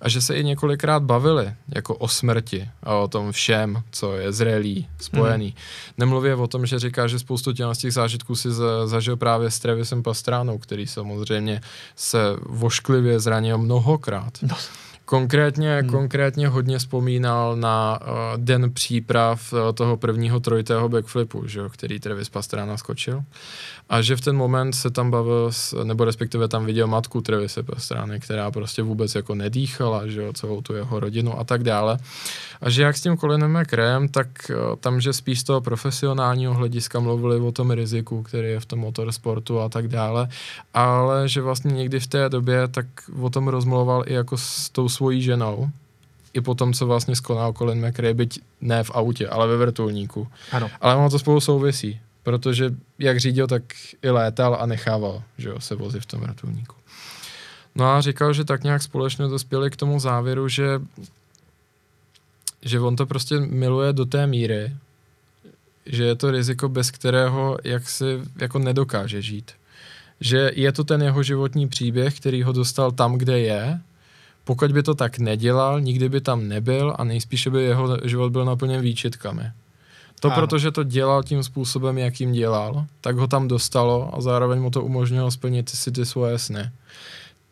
A že se i několikrát bavili jako o smrti a o tom všem, co je zrelý, spojený. Mm. Nemluvě o tom, že říká, že spoustu těch, těch zážitků si za, zažil právě s Travisem Pastránou, který samozřejmě se vošklivě zranil mnohokrát. No. Konkrétně, hmm. konkrétně hodně vzpomínal na uh, den příprav uh, toho prvního trojitého backflipu, že jo, který Travis Pastrana skočil. A že v ten moment se tam bavil, s, nebo respektive tam viděl matku Travise Pastrany, která prostě vůbec jako nedýchala, že jo, celou tu jeho rodinu a tak dále. A že jak s tím Colinem McRaem, tak uh, tam, že spíš z toho profesionálního hlediska mluvili o tom riziku, který je v tom motorsportu a tak dále, ale že vlastně někdy v té době tak o tom rozmluval i jako s tou svojí ženou, i po tom, co vlastně skonal Colin McRae, byť ne v autě, ale ve vrtulníku. Ano. Ale ono to spolu souvisí, protože jak řídil, tak i létal a nechával, že jo, se vozit v tom vrtulníku. No a říkal, že tak nějak společně dospěli k tomu závěru, že že on to prostě miluje do té míry, že je to riziko, bez kterého jak si jako nedokáže žít. Že je to ten jeho životní příběh, který ho dostal tam, kde je pokud by to tak nedělal, nikdy by tam nebyl a nejspíše by jeho život byl naplněn výčitkami. To ano. protože to dělal tím způsobem, jakým dělal, tak ho tam dostalo a zároveň mu to umožnilo splnit si ty svoje sny.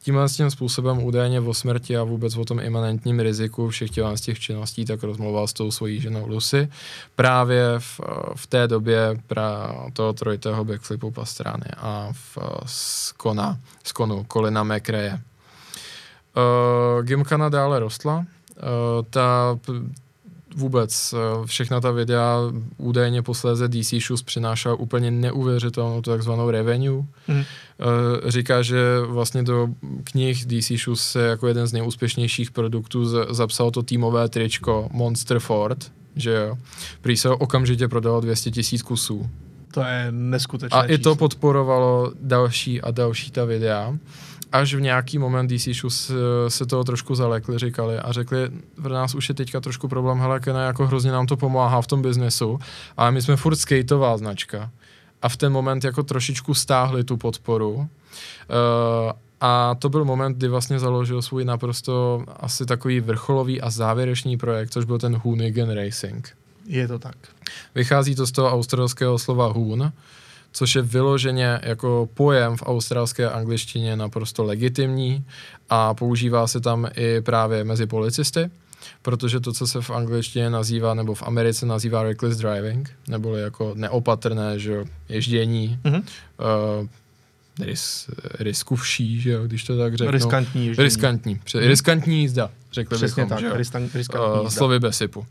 Tímhle s tím způsobem údajně o smrti a vůbec o tom imanentním riziku všech z těch činností tak rozmluval s tou svojí ženou Lucy právě v, v té době pra toho trojitého backflipu Pastrany a v, z Kona, z Konu Colina McRae. Uh, Gimkana dále rostla. Uh, ta vůbec uh, všechna ta videa údajně posléze DC Shoes přinášela úplně neuvěřitelnou takzvanou revenue. Mm. Říká, že vlastně do knih DC Shoes se jako jeden z nejúspěšnějších produktů z, zapsalo to týmové tričko Monster Ford, že jo. Prý se okamžitě prodalo 200 tisíc kusů. To je neskutečné A číslo. i to podporovalo další a další ta videa až v nějaký moment DC Shoes se toho trošku zalekli, říkali a řekli, v nás už je teďka trošku problém, hele, Kena, jako hrozně nám to pomáhá v tom biznesu, ale my jsme furt skateová značka. A v ten moment jako trošičku stáhli tu podporu. Uh, a to byl moment, kdy vlastně založil svůj naprosto asi takový vrcholový a závěrečný projekt, což byl ten Hoonigan Racing. Je to tak. Vychází to z toho australského slova hoon, což je vyloženě jako pojem v australské angličtině naprosto legitimní a používá se tam i právě mezi policisty, protože to, co se v angličtině nazývá, nebo v Americe nazývá reckless driving, neboli jako neopatrné že ježdění, mm-hmm. uh, ris, riskuvší, že jo, když to tak řeknu. Riskantní ježdění. Riskantní, pře- hmm. riskantní jízda, řekli přesně bychom, tak, že jo. Ristan, riskantní uh, jízda. Slovy besypu.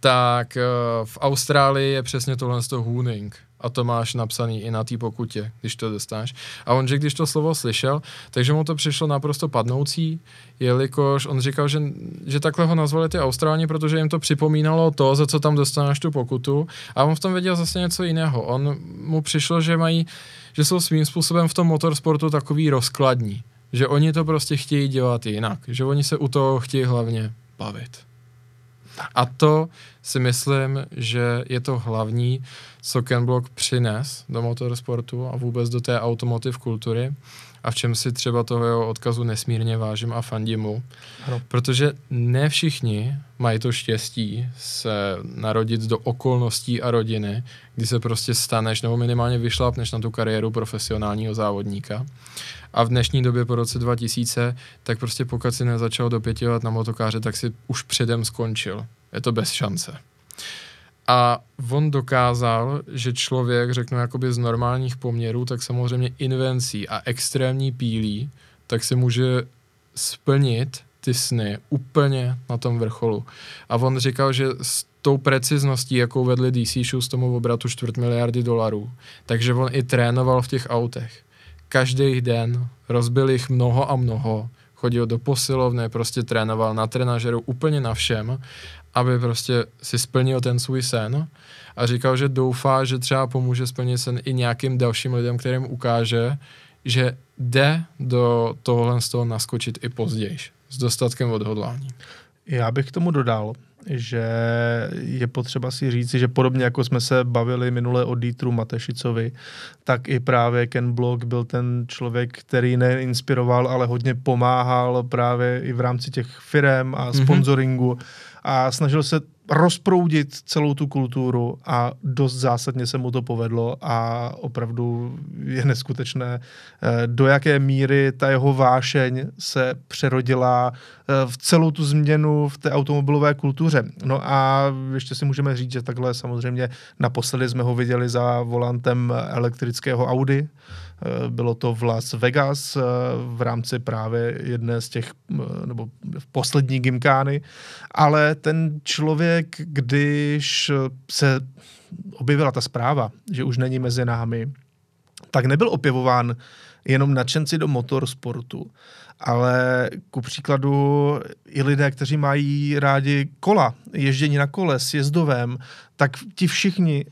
Tak uh, v Austrálii je přesně tohle z toho hooning a to máš napsaný i na té pokutě, když to dostáš. A on, že když to slovo slyšel, takže mu to přišlo naprosto padnoucí, jelikož on říkal, že, že takhle ho nazvali ty Austrálni, protože jim to připomínalo to, za co tam dostaneš tu pokutu. A on v tom věděl zase něco jiného. On mu přišlo, že mají, že jsou svým způsobem v tom motorsportu takový rozkladní. Že oni to prostě chtějí dělat jinak. Že oni se u toho chtějí hlavně bavit. A to si myslím, že je to hlavní, co Ken Block přines do motorsportu a vůbec do té automotiv kultury a v čem si třeba toho jeho odkazu nesmírně vážím a fandím mu. Ano. Protože ne všichni mají to štěstí se narodit do okolností a rodiny, kdy se prostě staneš nebo minimálně vyšlápneš na tu kariéru profesionálního závodníka. A v dnešní době po roce 2000, tak prostě pokud si nezačal do pěti let na motokáře, tak si už předem skončil. Je to bez šance. A on dokázal, že člověk, řeknu jakoby z normálních poměrů, tak samozřejmě invencí a extrémní pílí, tak si může splnit ty sny úplně na tom vrcholu. A on říkal, že tou precizností, jakou vedli DC Shoes tomu obratu čtvrt miliardy dolarů, takže on i trénoval v těch autech. Každý den rozbil jich mnoho a mnoho, chodil do posilovny, prostě trénoval na trenažeru úplně na všem, aby prostě si splnil ten svůj sen a říkal, že doufá, že třeba pomůže splnit sen i nějakým dalším lidem, kterým ukáže, že jde do tohohle z toho naskočit i později, s dostatkem odhodlání. Já bych k tomu dodal, že je potřeba si říci, že podobně jako jsme se bavili minule o Dítru Matešicovi, tak i právě Ken Block byl ten člověk, který neinspiroval, ale hodně pomáhal právě i v rámci těch firm a mhm. sponsoringu mm-hmm. A snažil se rozproudit celou tu kulturu a dost zásadně se mu to povedlo a opravdu je neskutečné, eh, do jaké míry ta jeho vášeň se přerodila eh, v celou tu změnu v té automobilové kultuře. No a ještě si můžeme říct, že takhle samozřejmě naposledy jsme ho viděli za volantem elektrického Audi, bylo to v Las Vegas eh, v rámci právě jedné z těch, eh, nebo v poslední gymkány, ale ten člověk, když se objevila ta zpráva, že už není mezi námi, tak nebyl opěvován jenom nadšenci do motorsportu, ale ku příkladu i lidé, kteří mají rádi kola, ježdění na kole, s jezdovém, tak ti všichni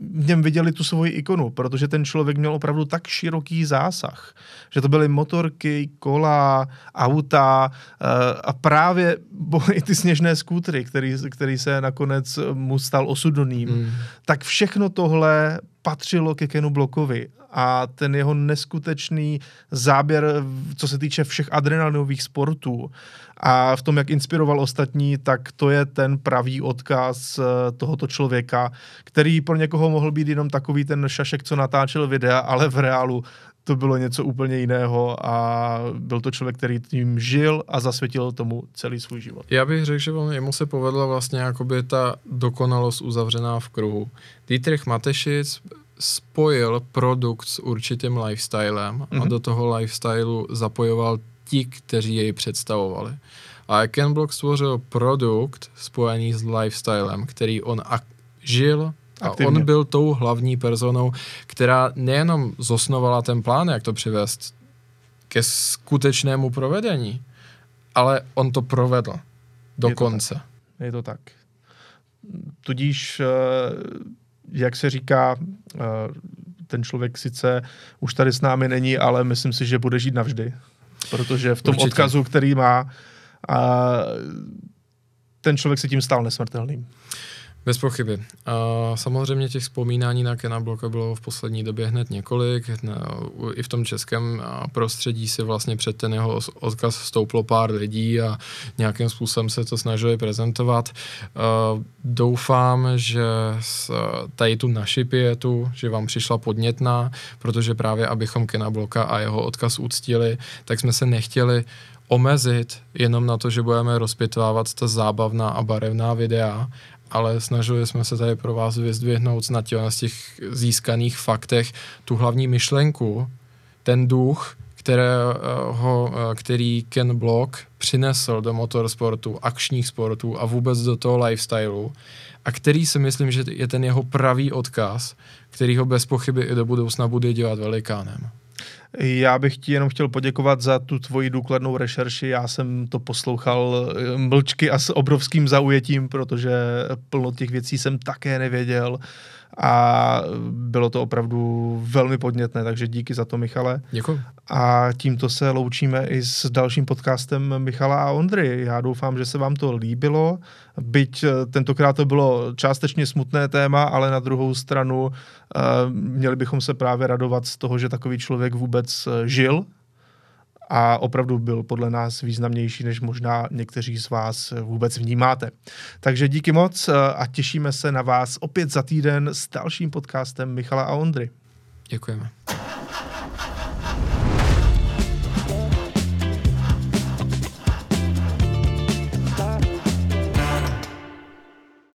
v něm viděli tu svoji ikonu, protože ten člověk měl opravdu tak široký zásah, že to byly motorky, kola, auta uh, a právě i ty sněžné skútry, který, který se nakonec mu stal osudným. Mm. Tak všechno tohle patřilo ke Kenu Blokovi a ten jeho neskutečný záběr, co se týče všech adrenalinových sportů a v tom, jak inspiroval ostatní, tak to je ten pravý odkaz eh, tohoto člověka, který pro někoho mohl být jenom takový ten šašek, co natáčel videa, ale v reálu to bylo něco úplně jiného a byl to člověk, který tím žil a zasvětil tomu celý svůj život. Já bych řekl, že on, jemu se povedla vlastně jakoby ta dokonalost uzavřená v kruhu. Dietrich Matešic spojil produkt s určitým lifestylem mm-hmm. a mhm. do toho lifestylu zapojoval ti, kteří jej představovali. A Ken Block stvořil produkt spojený s lifestylem, který on ak- žil a Aktivně. on byl tou hlavní personou, která nejenom zosnovala ten plán, jak to přivést ke skutečnému provedení, ale on to provedl do je konce. Tak. Je to tak. Tudíž, eh, jak se říká, eh, ten člověk sice už tady s námi není, ale myslím si, že bude žít navždy. Protože v tom Určitě. odkazu, který má, ten člověk se tím stal nesmrtelným. Bez pochyby. A samozřejmě těch vzpomínání na Kena Bloka bylo v poslední době hned několik. I v tom českém prostředí se vlastně před ten jeho odkaz stouplo pár lidí a nějakým způsobem se to snažili prezentovat. Doufám, že tady tu naši pietu, že vám přišla podnětná, protože právě abychom Kena Bloka a jeho odkaz uctili, tak jsme se nechtěli omezit jenom na to, že budeme rozpětvávat ta zábavná a barevná videa, ale snažili jsme se tady pro vás vyzdvihnout na těch, z těch získaných faktech tu hlavní myšlenku, ten duch, kterého, který Ken Block přinesl do motorsportu, akčních sportů a vůbec do toho lifestylu a který si myslím, že je ten jeho pravý odkaz, který ho bez pochyby i do budoucna bude dělat velikánem. Já bych ti jenom chtěl poděkovat za tu tvoji důkladnou rešerši. Já jsem to poslouchal eh, mlčky a s obrovským zaujetím, protože plno těch věcí jsem také nevěděl a bylo to opravdu velmi podnětné, takže díky za to, Michale. Děkuji. A tímto se loučíme i s dalším podcastem Michala a Ondry. Já doufám, že se vám to líbilo, byť eh, tentokrát to bylo částečně smutné téma, ale na druhou stranu uh, měli bychom se právě radovat z toho, že takový člověk vůbec uh, žil a opravdu byl podle nás významnější, než možná někteří z vás vůbec vnímáte. Takže díky moc a těšíme se na vás opět za týden s dalším podcastem Michala a Ondry. Děkujeme.